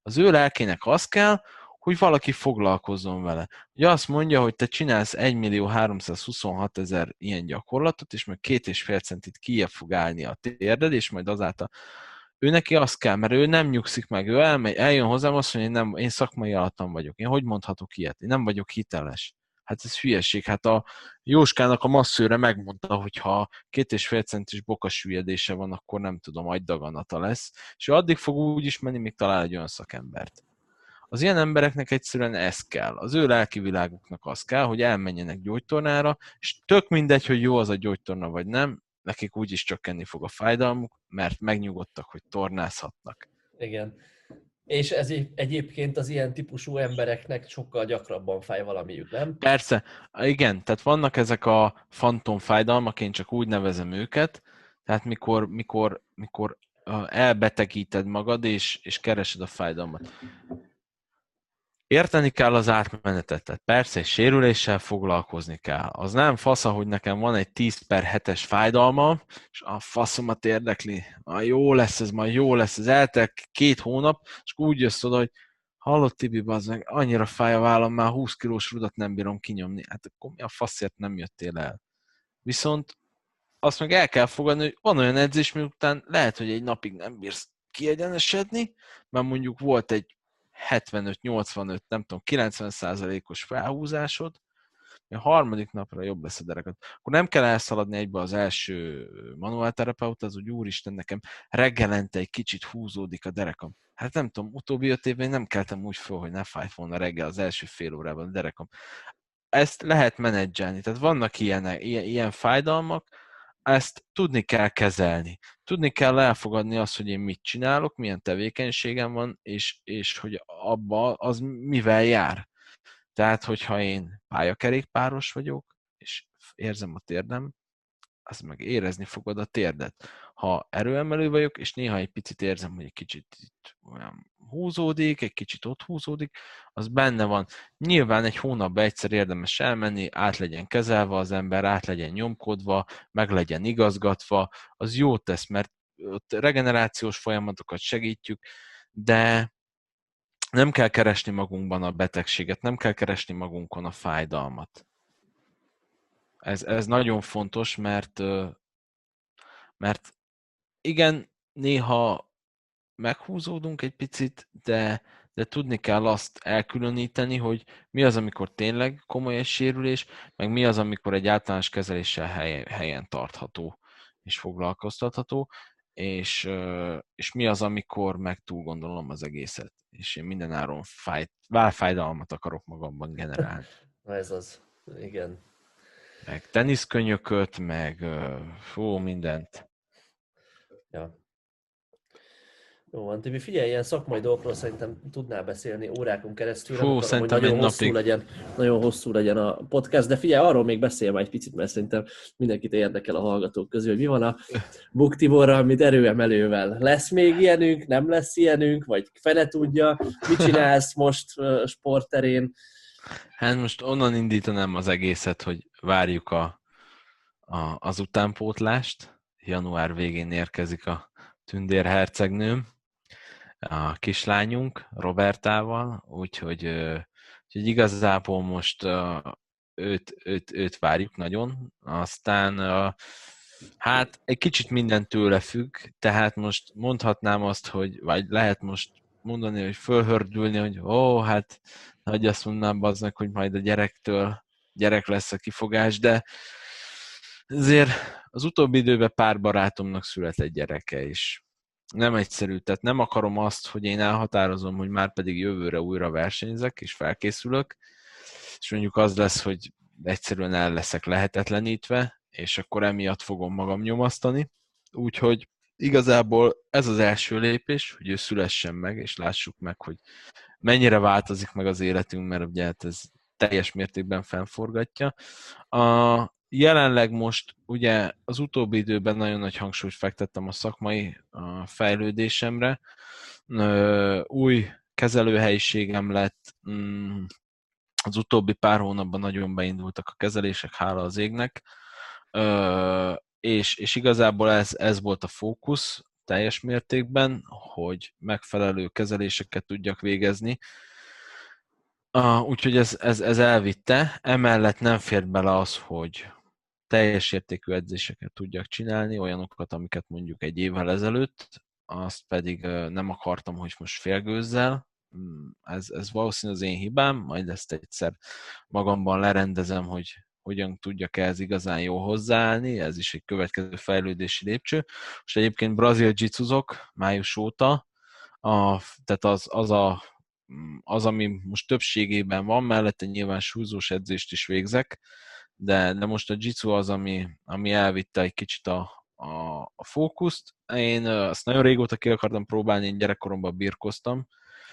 Az ő lelkének az kell, hogy valaki foglalkozzon vele. Ugye azt mondja, hogy te csinálsz 1 millió 326 ezer ilyen gyakorlatot, és meg két és fél centit kijebb fog állni a térded, és majd azáltal ő neki azt kell, mert ő nem nyugszik meg, ő elmegy, eljön hozzám, azt mondja, hogy nem, én szakmai alattam vagyok. Én hogy mondhatok ilyet? Én nem vagyok hiteles. Hát ez hülyeség. Hát a Jóskának a masszőre megmondta, hogy ha két és fél centis bokasüllyedése van, akkor nem tudom, agydaganata lesz. És addig fog úgy is menni, míg talál egy olyan szakembert. Az ilyen embereknek egyszerűen ez kell. Az ő lelki világuknak az kell, hogy elmenjenek gyógytornára, és tök mindegy, hogy jó az a gyógytorna vagy nem, nekik úgyis csökkenni fog a fájdalmuk, mert megnyugodtak, hogy tornázhatnak. Igen. És ez egyébként az ilyen típusú embereknek sokkal gyakrabban fáj valamiük, nem? Persze, igen, tehát vannak ezek a fantom fájdalmak, én csak úgy nevezem őket, tehát mikor, mikor, mikor elbetegíted magad, és, és keresed a fájdalmat. Érteni kell az átmenetet, tehát persze egy sérüléssel foglalkozni kell. Az nem fasz, hogy nekem van egy 10 per 7-es fájdalma, és a faszomat érdekli, a jó lesz ez, majd jó lesz ez, eltek két hónap, és úgy jössz oda, hogy hallott Tibi, az meg, annyira fáj a vállam, már 20 kilós rudat nem bírom kinyomni. Hát akkor mi a faszért nem jöttél el? Viszont azt meg el kell fogadni, hogy van olyan edzés, miután lehet, hogy egy napig nem bírsz kiegyenesedni, mert mondjuk volt egy 75-85, nem tudom, 90 százalékos felhúzásod, a harmadik napra jobb lesz a derekat. Akkor nem kell elszaladni egybe az első manuálterapeuta, az úgy úristen nekem reggelente egy kicsit húzódik a derekam. Hát nem tudom, utóbbi öt évben nem keltem úgy föl, hogy ne fájt volna reggel az első fél órában a derekam. Ezt lehet menedzselni, tehát vannak ilyen, ilyen, ilyen fájdalmak, ezt tudni kell kezelni. Tudni kell elfogadni azt, hogy én mit csinálok, milyen tevékenységem van, és, és hogy abba az mivel jár. Tehát, hogyha én pályakerékpáros vagyok, és érzem a térdem, az meg érezni fogod a térdet. Ha erőemelő vagyok, és néha egy picit érzem, hogy egy kicsit itt olyan húzódik, egy kicsit ott húzódik, az benne van. Nyilván egy hónapban egyszer érdemes elmenni, át legyen kezelve az ember, át legyen nyomkodva, meg legyen igazgatva, az jót tesz, mert ott regenerációs folyamatokat segítjük, de nem kell keresni magunkban a betegséget, nem kell keresni magunkon a fájdalmat. Ez, ez nagyon fontos, mert, mert igen, néha meghúzódunk egy picit, de, de tudni kell azt elkülöníteni, hogy mi az, amikor tényleg komoly egy sérülés, meg mi az, amikor egy általános kezeléssel helyen, helyen tartható és foglalkoztatható, és, és mi az, amikor meg túl gondolom az egészet, és én mindenáron fájt, válfájdalmat akarok magamban generálni. <laughs> Ez az, igen. Meg teniszkönyököt, meg fú, mindent. Ja. Jó van, Tibi, figyelj, ilyen szakmai dolgokról szerintem tudnál beszélni órákon keresztül. Fú, akarom, hogy nagyon hosszú, napig. legyen, nagyon hosszú legyen a podcast, de figyelj, arról még beszélj már egy picit, mert szerintem mindenkit érdekel a hallgatók közül, hogy mi van a Buk Tiborral, mint erőemelővel. Lesz még ilyenünk, nem lesz ilyenünk, vagy fele tudja, mit csinálsz most sportterén? Hát most onnan indítanám az egészet, hogy várjuk a, a, az utánpótlást. Január végén érkezik a tündérhercegnőm, a kislányunk Robertával, úgyhogy, úgyhogy igazából most őt, őt, őt várjuk nagyon. Aztán hát egy kicsit minden tőle függ, tehát most mondhatnám azt, hogy, vagy lehet most mondani, hogy fölhördülni, hogy ó, hát nagy azt mondanám aznak, hogy majd a gyerektől gyerek lesz a kifogás, de azért az utóbbi időben pár barátomnak született gyereke is nem egyszerű, tehát nem akarom azt, hogy én elhatározom, hogy már pedig jövőre újra versenyzek, és felkészülök, és mondjuk az lesz, hogy egyszerűen el leszek lehetetlenítve, és akkor emiatt fogom magam nyomasztani. Úgyhogy igazából ez az első lépés, hogy ő szülessen meg, és lássuk meg, hogy mennyire változik meg az életünk, mert ugye hát ez teljes mértékben fennforgatja. A jelenleg most ugye az utóbbi időben nagyon nagy hangsúlyt fektettem a szakmai a fejlődésemre. Új kezelőhelyiségem lett, mm, az utóbbi pár hónapban nagyon beindultak a kezelések, hála az égnek, és, és igazából ez, ez volt a fókusz teljes mértékben, hogy megfelelő kezeléseket tudjak végezni, Uh, úgyhogy ez, ez, ez elvitte. Emellett nem fért bele az, hogy teljes értékű edzéseket tudjak csinálni, olyanokat, amiket mondjuk egy évvel ezelőtt, azt pedig nem akartam, hogy most félgőzzel, mm, ez, ez valószínűleg az én hibám, majd ezt egyszer magamban lerendezem, hogy hogyan tudjak ehhez igazán jó hozzáállni, ez is egy következő fejlődési lépcső. Most egyébként brazil jitsuzok május óta, a, tehát az, az a mm, az, ami most többségében van, mellette nyilván súlyzós edzést is végzek, de, de most a jitsu az, ami, ami elvitte egy kicsit a, a, a fókuszt. Én azt nagyon régóta ki akartam próbálni, én gyerekkoromban birkoztam.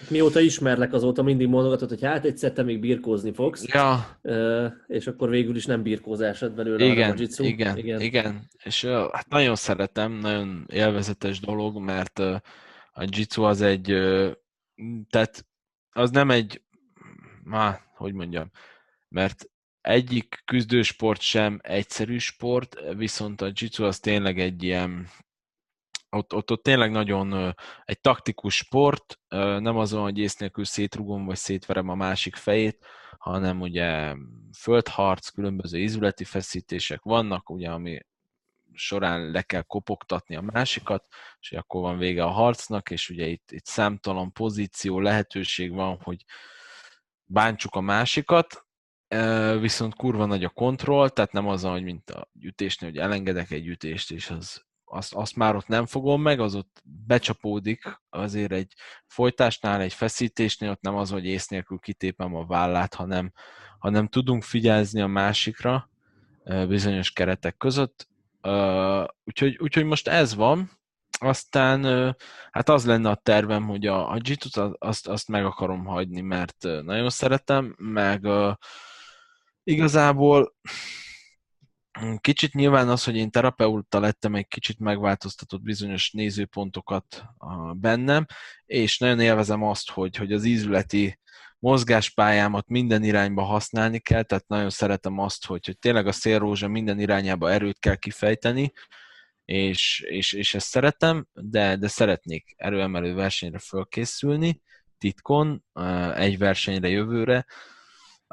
Mióta ismerlek, azóta mindig mondogatod, hogy hát egyszer te még birkózni fogsz, ja. és akkor végül is nem birkózás lett belőle, igen, a jitsu. Igen, igen, igen. És hát nagyon szeretem, nagyon élvezetes dolog, mert a jitsu az egy, tehát az nem egy, má, hogy mondjam, mert egyik küzdősport sem egyszerű sport, viszont a jitsu az tényleg egy ilyen, ott, ott, ott tényleg nagyon egy taktikus sport, nem azon, hogy ész nélkül szétrugom, vagy szétverem a másik fejét, hanem ugye földharc, különböző izületi feszítések vannak, ugye, ami során le kell kopogtatni a másikat, és akkor van vége a harcnak, és ugye itt, itt számtalan pozíció, lehetőség van, hogy bántsuk a másikat, viszont kurva nagy a kontroll, tehát nem az, hogy mint a ütésnél, hogy elengedek egy ütést, és az, azt, azt már ott nem fogom meg, az ott becsapódik azért egy folytásnál, egy feszítésnél, ott nem az, hogy ész nélkül kitépem a vállát, hanem, hanem tudunk figyelni a másikra bizonyos keretek között. Úgyhogy, úgyhogy most ez van, aztán hát az lenne a tervem, hogy a, a G-tut azt, azt meg akarom hagyni, mert nagyon szeretem, meg igazából kicsit nyilván az, hogy én terapeuta lettem, egy kicsit megváltoztatott bizonyos nézőpontokat bennem, és nagyon élvezem azt, hogy, hogy az ízületi mozgáspályámat minden irányba használni kell, tehát nagyon szeretem azt, hogy, hogy tényleg a szélrózsa minden irányába erőt kell kifejteni, és, és, és ezt szeretem, de, de szeretnék erőemelő versenyre fölkészülni, titkon, egy versenyre jövőre,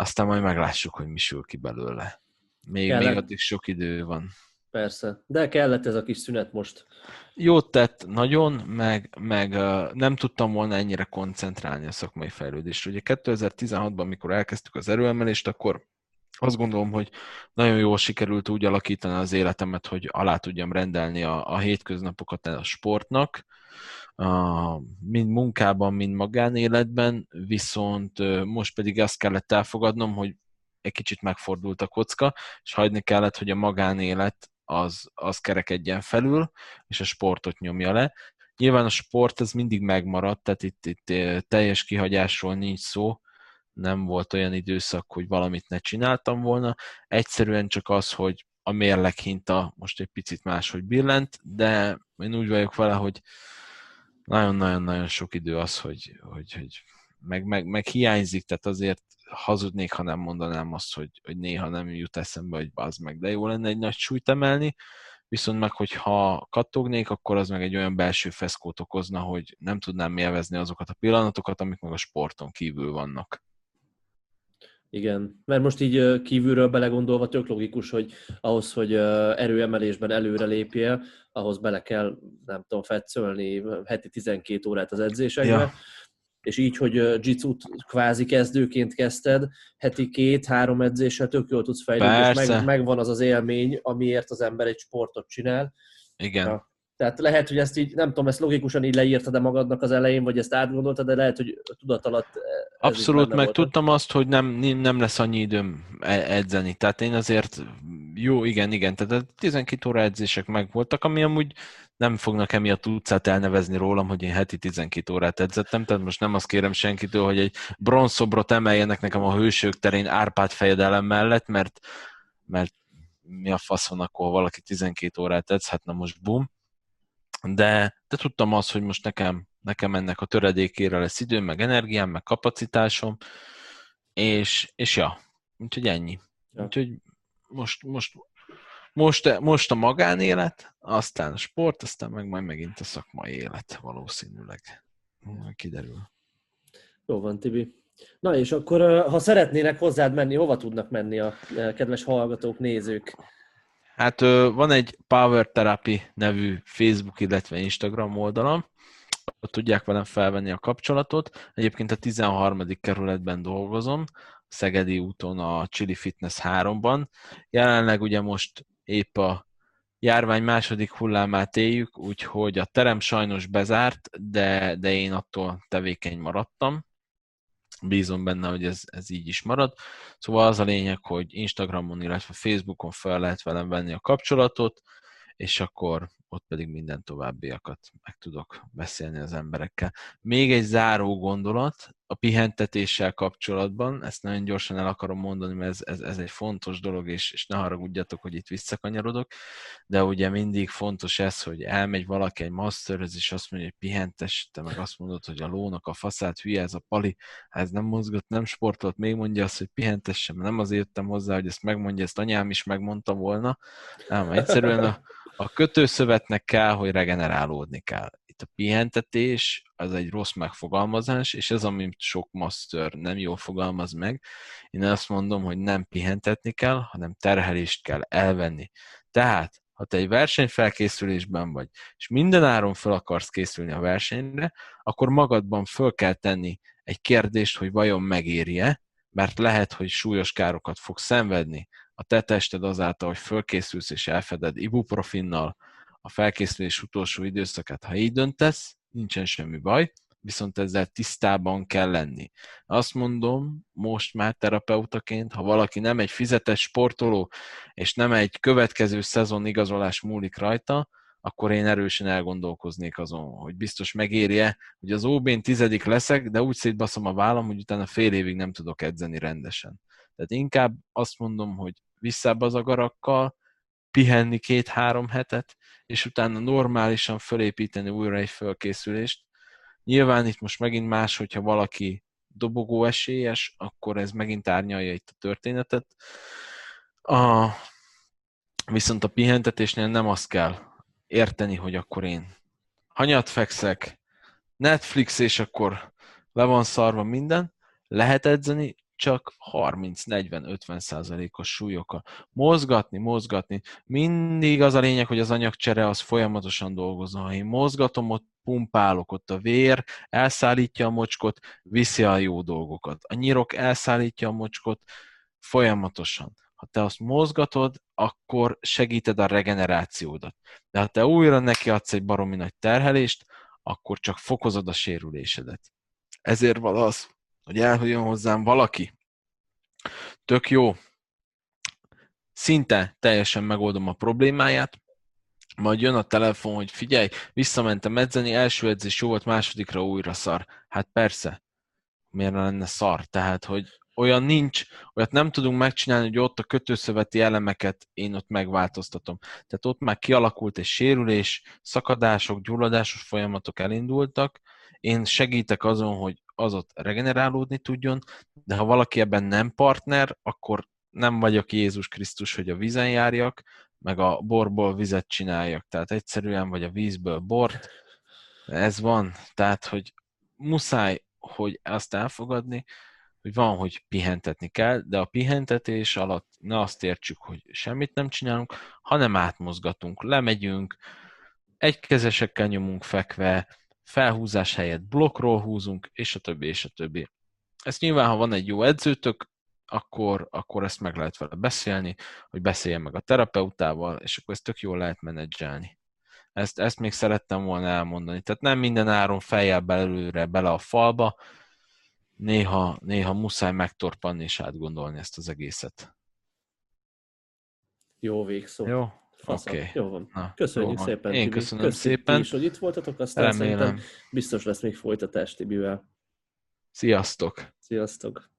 aztán majd meglássuk, hogy mi sül ki belőle. Még, még addig sok idő van. Persze, de kellett ez a kis szünet most. Jót tett nagyon, meg, meg nem tudtam volna ennyire koncentrálni a szakmai fejlődésre. Ugye 2016-ban, amikor elkezdtük az erőemelést, akkor azt gondolom, hogy nagyon jól sikerült úgy alakítani az életemet, hogy alá tudjam rendelni a, a hétköznapokat a sportnak, mind munkában, mind magánéletben, viszont most pedig azt kellett elfogadnom, hogy egy kicsit megfordult a kocka, és hagyni kellett, hogy a magánélet az, az kerekedjen felül, és a sportot nyomja le. Nyilván a sport ez mindig megmaradt, tehát itt, itt teljes kihagyásról nincs szó, nem volt olyan időszak, hogy valamit ne csináltam volna. Egyszerűen csak az, hogy a mérleg hinta most egy picit máshogy billent, de én úgy vagyok vele, hogy nagyon-nagyon-nagyon sok idő az, hogy, hogy, hogy meg, meg, meg hiányzik, tehát azért hazudnék, ha nem mondanám azt, hogy, hogy néha nem jut eszembe, hogy az meg, de jó lenne egy nagy súlyt emelni, viszont meg, hogyha kattognék, akkor az meg egy olyan belső feszkót okozna, hogy nem tudnám élvezni azokat a pillanatokat, amik meg a sporton kívül vannak. Igen, mert most így kívülről belegondolva tök logikus, hogy ahhoz, hogy erőemelésben előre lépjél, ahhoz bele kell, nem tudom, fetszölni heti 12 órát az edzésekbe, ja. és így, hogy jitsu kvázi kezdőként kezdted, heti két-három edzéssel tök jól tudsz fejlődni, és meg, megvan az az élmény, amiért az ember egy sportot csinál. Igen. Ja. Tehát lehet, hogy ezt így, nem tudom, ezt logikusan így leírtad-e magadnak az elején, vagy ezt átgondoltad, de lehet, hogy tudat alatt Abszolút, meg tudtam azt, hogy nem, nem lesz annyi időm e- edzeni. Tehát én azért, jó, igen, igen, tehát a 12 óra edzések meg voltak, ami amúgy nem fognak emiatt utcát elnevezni rólam, hogy én heti 12 órát edzettem, tehát most nem azt kérem senkitől, hogy egy bronzszobrot emeljenek nekem a hősök terén Árpád fejedelem mellett, mert, mert mi a faszon, akkor valaki 12 órát edz, hát na most bum de, de tudtam azt, hogy most nekem, nekem ennek a töredékére lesz időm, meg energiám, meg kapacitásom, és, és ja, úgyhogy ennyi. Ja. Úgyhogy most, most, most, most a magánélet, aztán a sport, aztán meg majd megint a szakmai élet valószínűleg. Kiderül. Jó van, Tibi. Na és akkor, ha szeretnének hozzád menni, hova tudnak menni a kedves hallgatók, nézők? Hát van egy Power Therapy nevű Facebook, illetve Instagram oldalam, ott tudják velem felvenni a kapcsolatot. Egyébként a 13. kerületben dolgozom, Szegedi úton a Chili Fitness 3-ban. Jelenleg ugye most épp a járvány második hullámát éljük, úgyhogy a terem sajnos bezárt, de, de én attól tevékeny maradtam bízom benne, hogy ez, ez így is marad. Szóval az a lényeg, hogy Instagramon, illetve Facebookon fel lehet velem venni a kapcsolatot, és akkor ott pedig minden továbbiakat meg tudok beszélni az emberekkel. Még egy záró gondolat a pihentetéssel kapcsolatban, ezt nagyon gyorsan el akarom mondani, mert ez, ez, ez egy fontos dolog, és, és ne haragudjatok, hogy itt visszakanyarodok, de ugye mindig fontos ez, hogy elmegy valaki egy masterhez, és azt mondja, hogy pihentes, te meg azt mondod, hogy a lónak a faszát hülye, ez a pali, ez nem mozgott, nem sportolt, még mondja azt, hogy pihentessem, nem azért jöttem hozzá, hogy ezt megmondja, ezt anyám is megmondta volna, nem, egyszerűen a, a kötőszövetnek kell, hogy regenerálódni kell. A pihentetés az egy rossz megfogalmazás, és ez, amit sok master nem jól fogalmaz meg. Én azt mondom, hogy nem pihentetni kell, hanem terhelést kell elvenni. Tehát, Ha te egy versenyfelkészülésben vagy, és minden áron fel akarsz készülni a versenyre, akkor magadban föl kell tenni egy kérdést, hogy vajon megéri-e, mert lehet, hogy súlyos károkat fog szenvedni a te tested azáltal, hogy fölkészülsz és elfeded ibuprofinnal a felkészülés utolsó időszakát. Ha így döntesz, nincsen semmi baj, viszont ezzel tisztában kell lenni. Azt mondom, most már terapeutaként, ha valaki nem egy fizetes sportoló, és nem egy következő szezon igazolás múlik rajta, akkor én erősen elgondolkoznék azon, hogy biztos megérje, hogy az OB-n tizedik leszek, de úgy szétbaszom a vállam, hogy utána fél évig nem tudok edzeni rendesen. Tehát inkább azt mondom, hogy visszább az agarakkal, pihenni két-három hetet, és utána normálisan fölépíteni újra egy fölkészülést. Nyilván itt most megint más, hogyha valaki dobogó esélyes, akkor ez megint árnyalja itt a történetet. A, viszont a pihentetésnél nem azt kell érteni, hogy akkor én hanyat fekszek, Netflix, és akkor le van szarva minden. Lehet edzeni, csak 30-40-50 százalékos súlyokkal. Mozgatni, mozgatni. Mindig az a lényeg, hogy az anyagcsere az folyamatosan dolgozza. Ha én mozgatom, ott pumpálok, ott a vér elszállítja a mocskot, viszi a jó dolgokat. A nyirok elszállítja a mocskot folyamatosan. Ha te azt mozgatod, akkor segíted a regenerációdat. De ha te újra neki adsz egy baromi nagy terhelést, akkor csak fokozod a sérülésedet. Ezért van az, hogy elhújjon hozzám valaki. Tök jó. Szinte teljesen megoldom a problémáját, majd jön a telefon, hogy figyelj, visszamentem edzeni, első edzés jó volt, másodikra újra szar. Hát persze, miért lenne szar? Tehát, hogy olyan nincs, olyat nem tudunk megcsinálni, hogy ott a kötőszöveti elemeket én ott megváltoztatom. Tehát ott már kialakult egy sérülés, szakadások, gyulladásos folyamatok elindultak, én segítek azon, hogy az ott regenerálódni tudjon, de ha valaki ebben nem partner, akkor nem vagyok Jézus Krisztus, hogy a vízen járjak, meg a borból vizet csináljak. Tehát egyszerűen vagy a vízből bort. Ez van. Tehát, hogy muszáj, hogy azt elfogadni, hogy van, hogy pihentetni kell, de a pihentetés alatt ne azt értsük, hogy semmit nem csinálunk, hanem átmozgatunk, lemegyünk, egykezesekkel nyomunk fekve, felhúzás helyett blokkról húzunk, és a többi, és a többi. Ezt nyilván, ha van egy jó edzőtök, akkor, akkor ezt meg lehet vele beszélni, hogy beszéljen meg a terapeutával, és akkor ezt tök jól lehet menedzselni. Ezt, ezt még szerettem volna elmondani. Tehát nem minden áron fejjel belőle bele a falba, néha, néha muszáj megtorpanni és átgondolni ezt az egészet. Jó végszó. Jó, Oké. Okay. Jó van. Na, Köszönjük jó van. szépen, Én Tibi. köszönöm Köszönjük szépen. is, hogy itt voltatok, aztán Remélem. biztos lesz még folytatás Tibivel. Sziasztok! Sziasztok!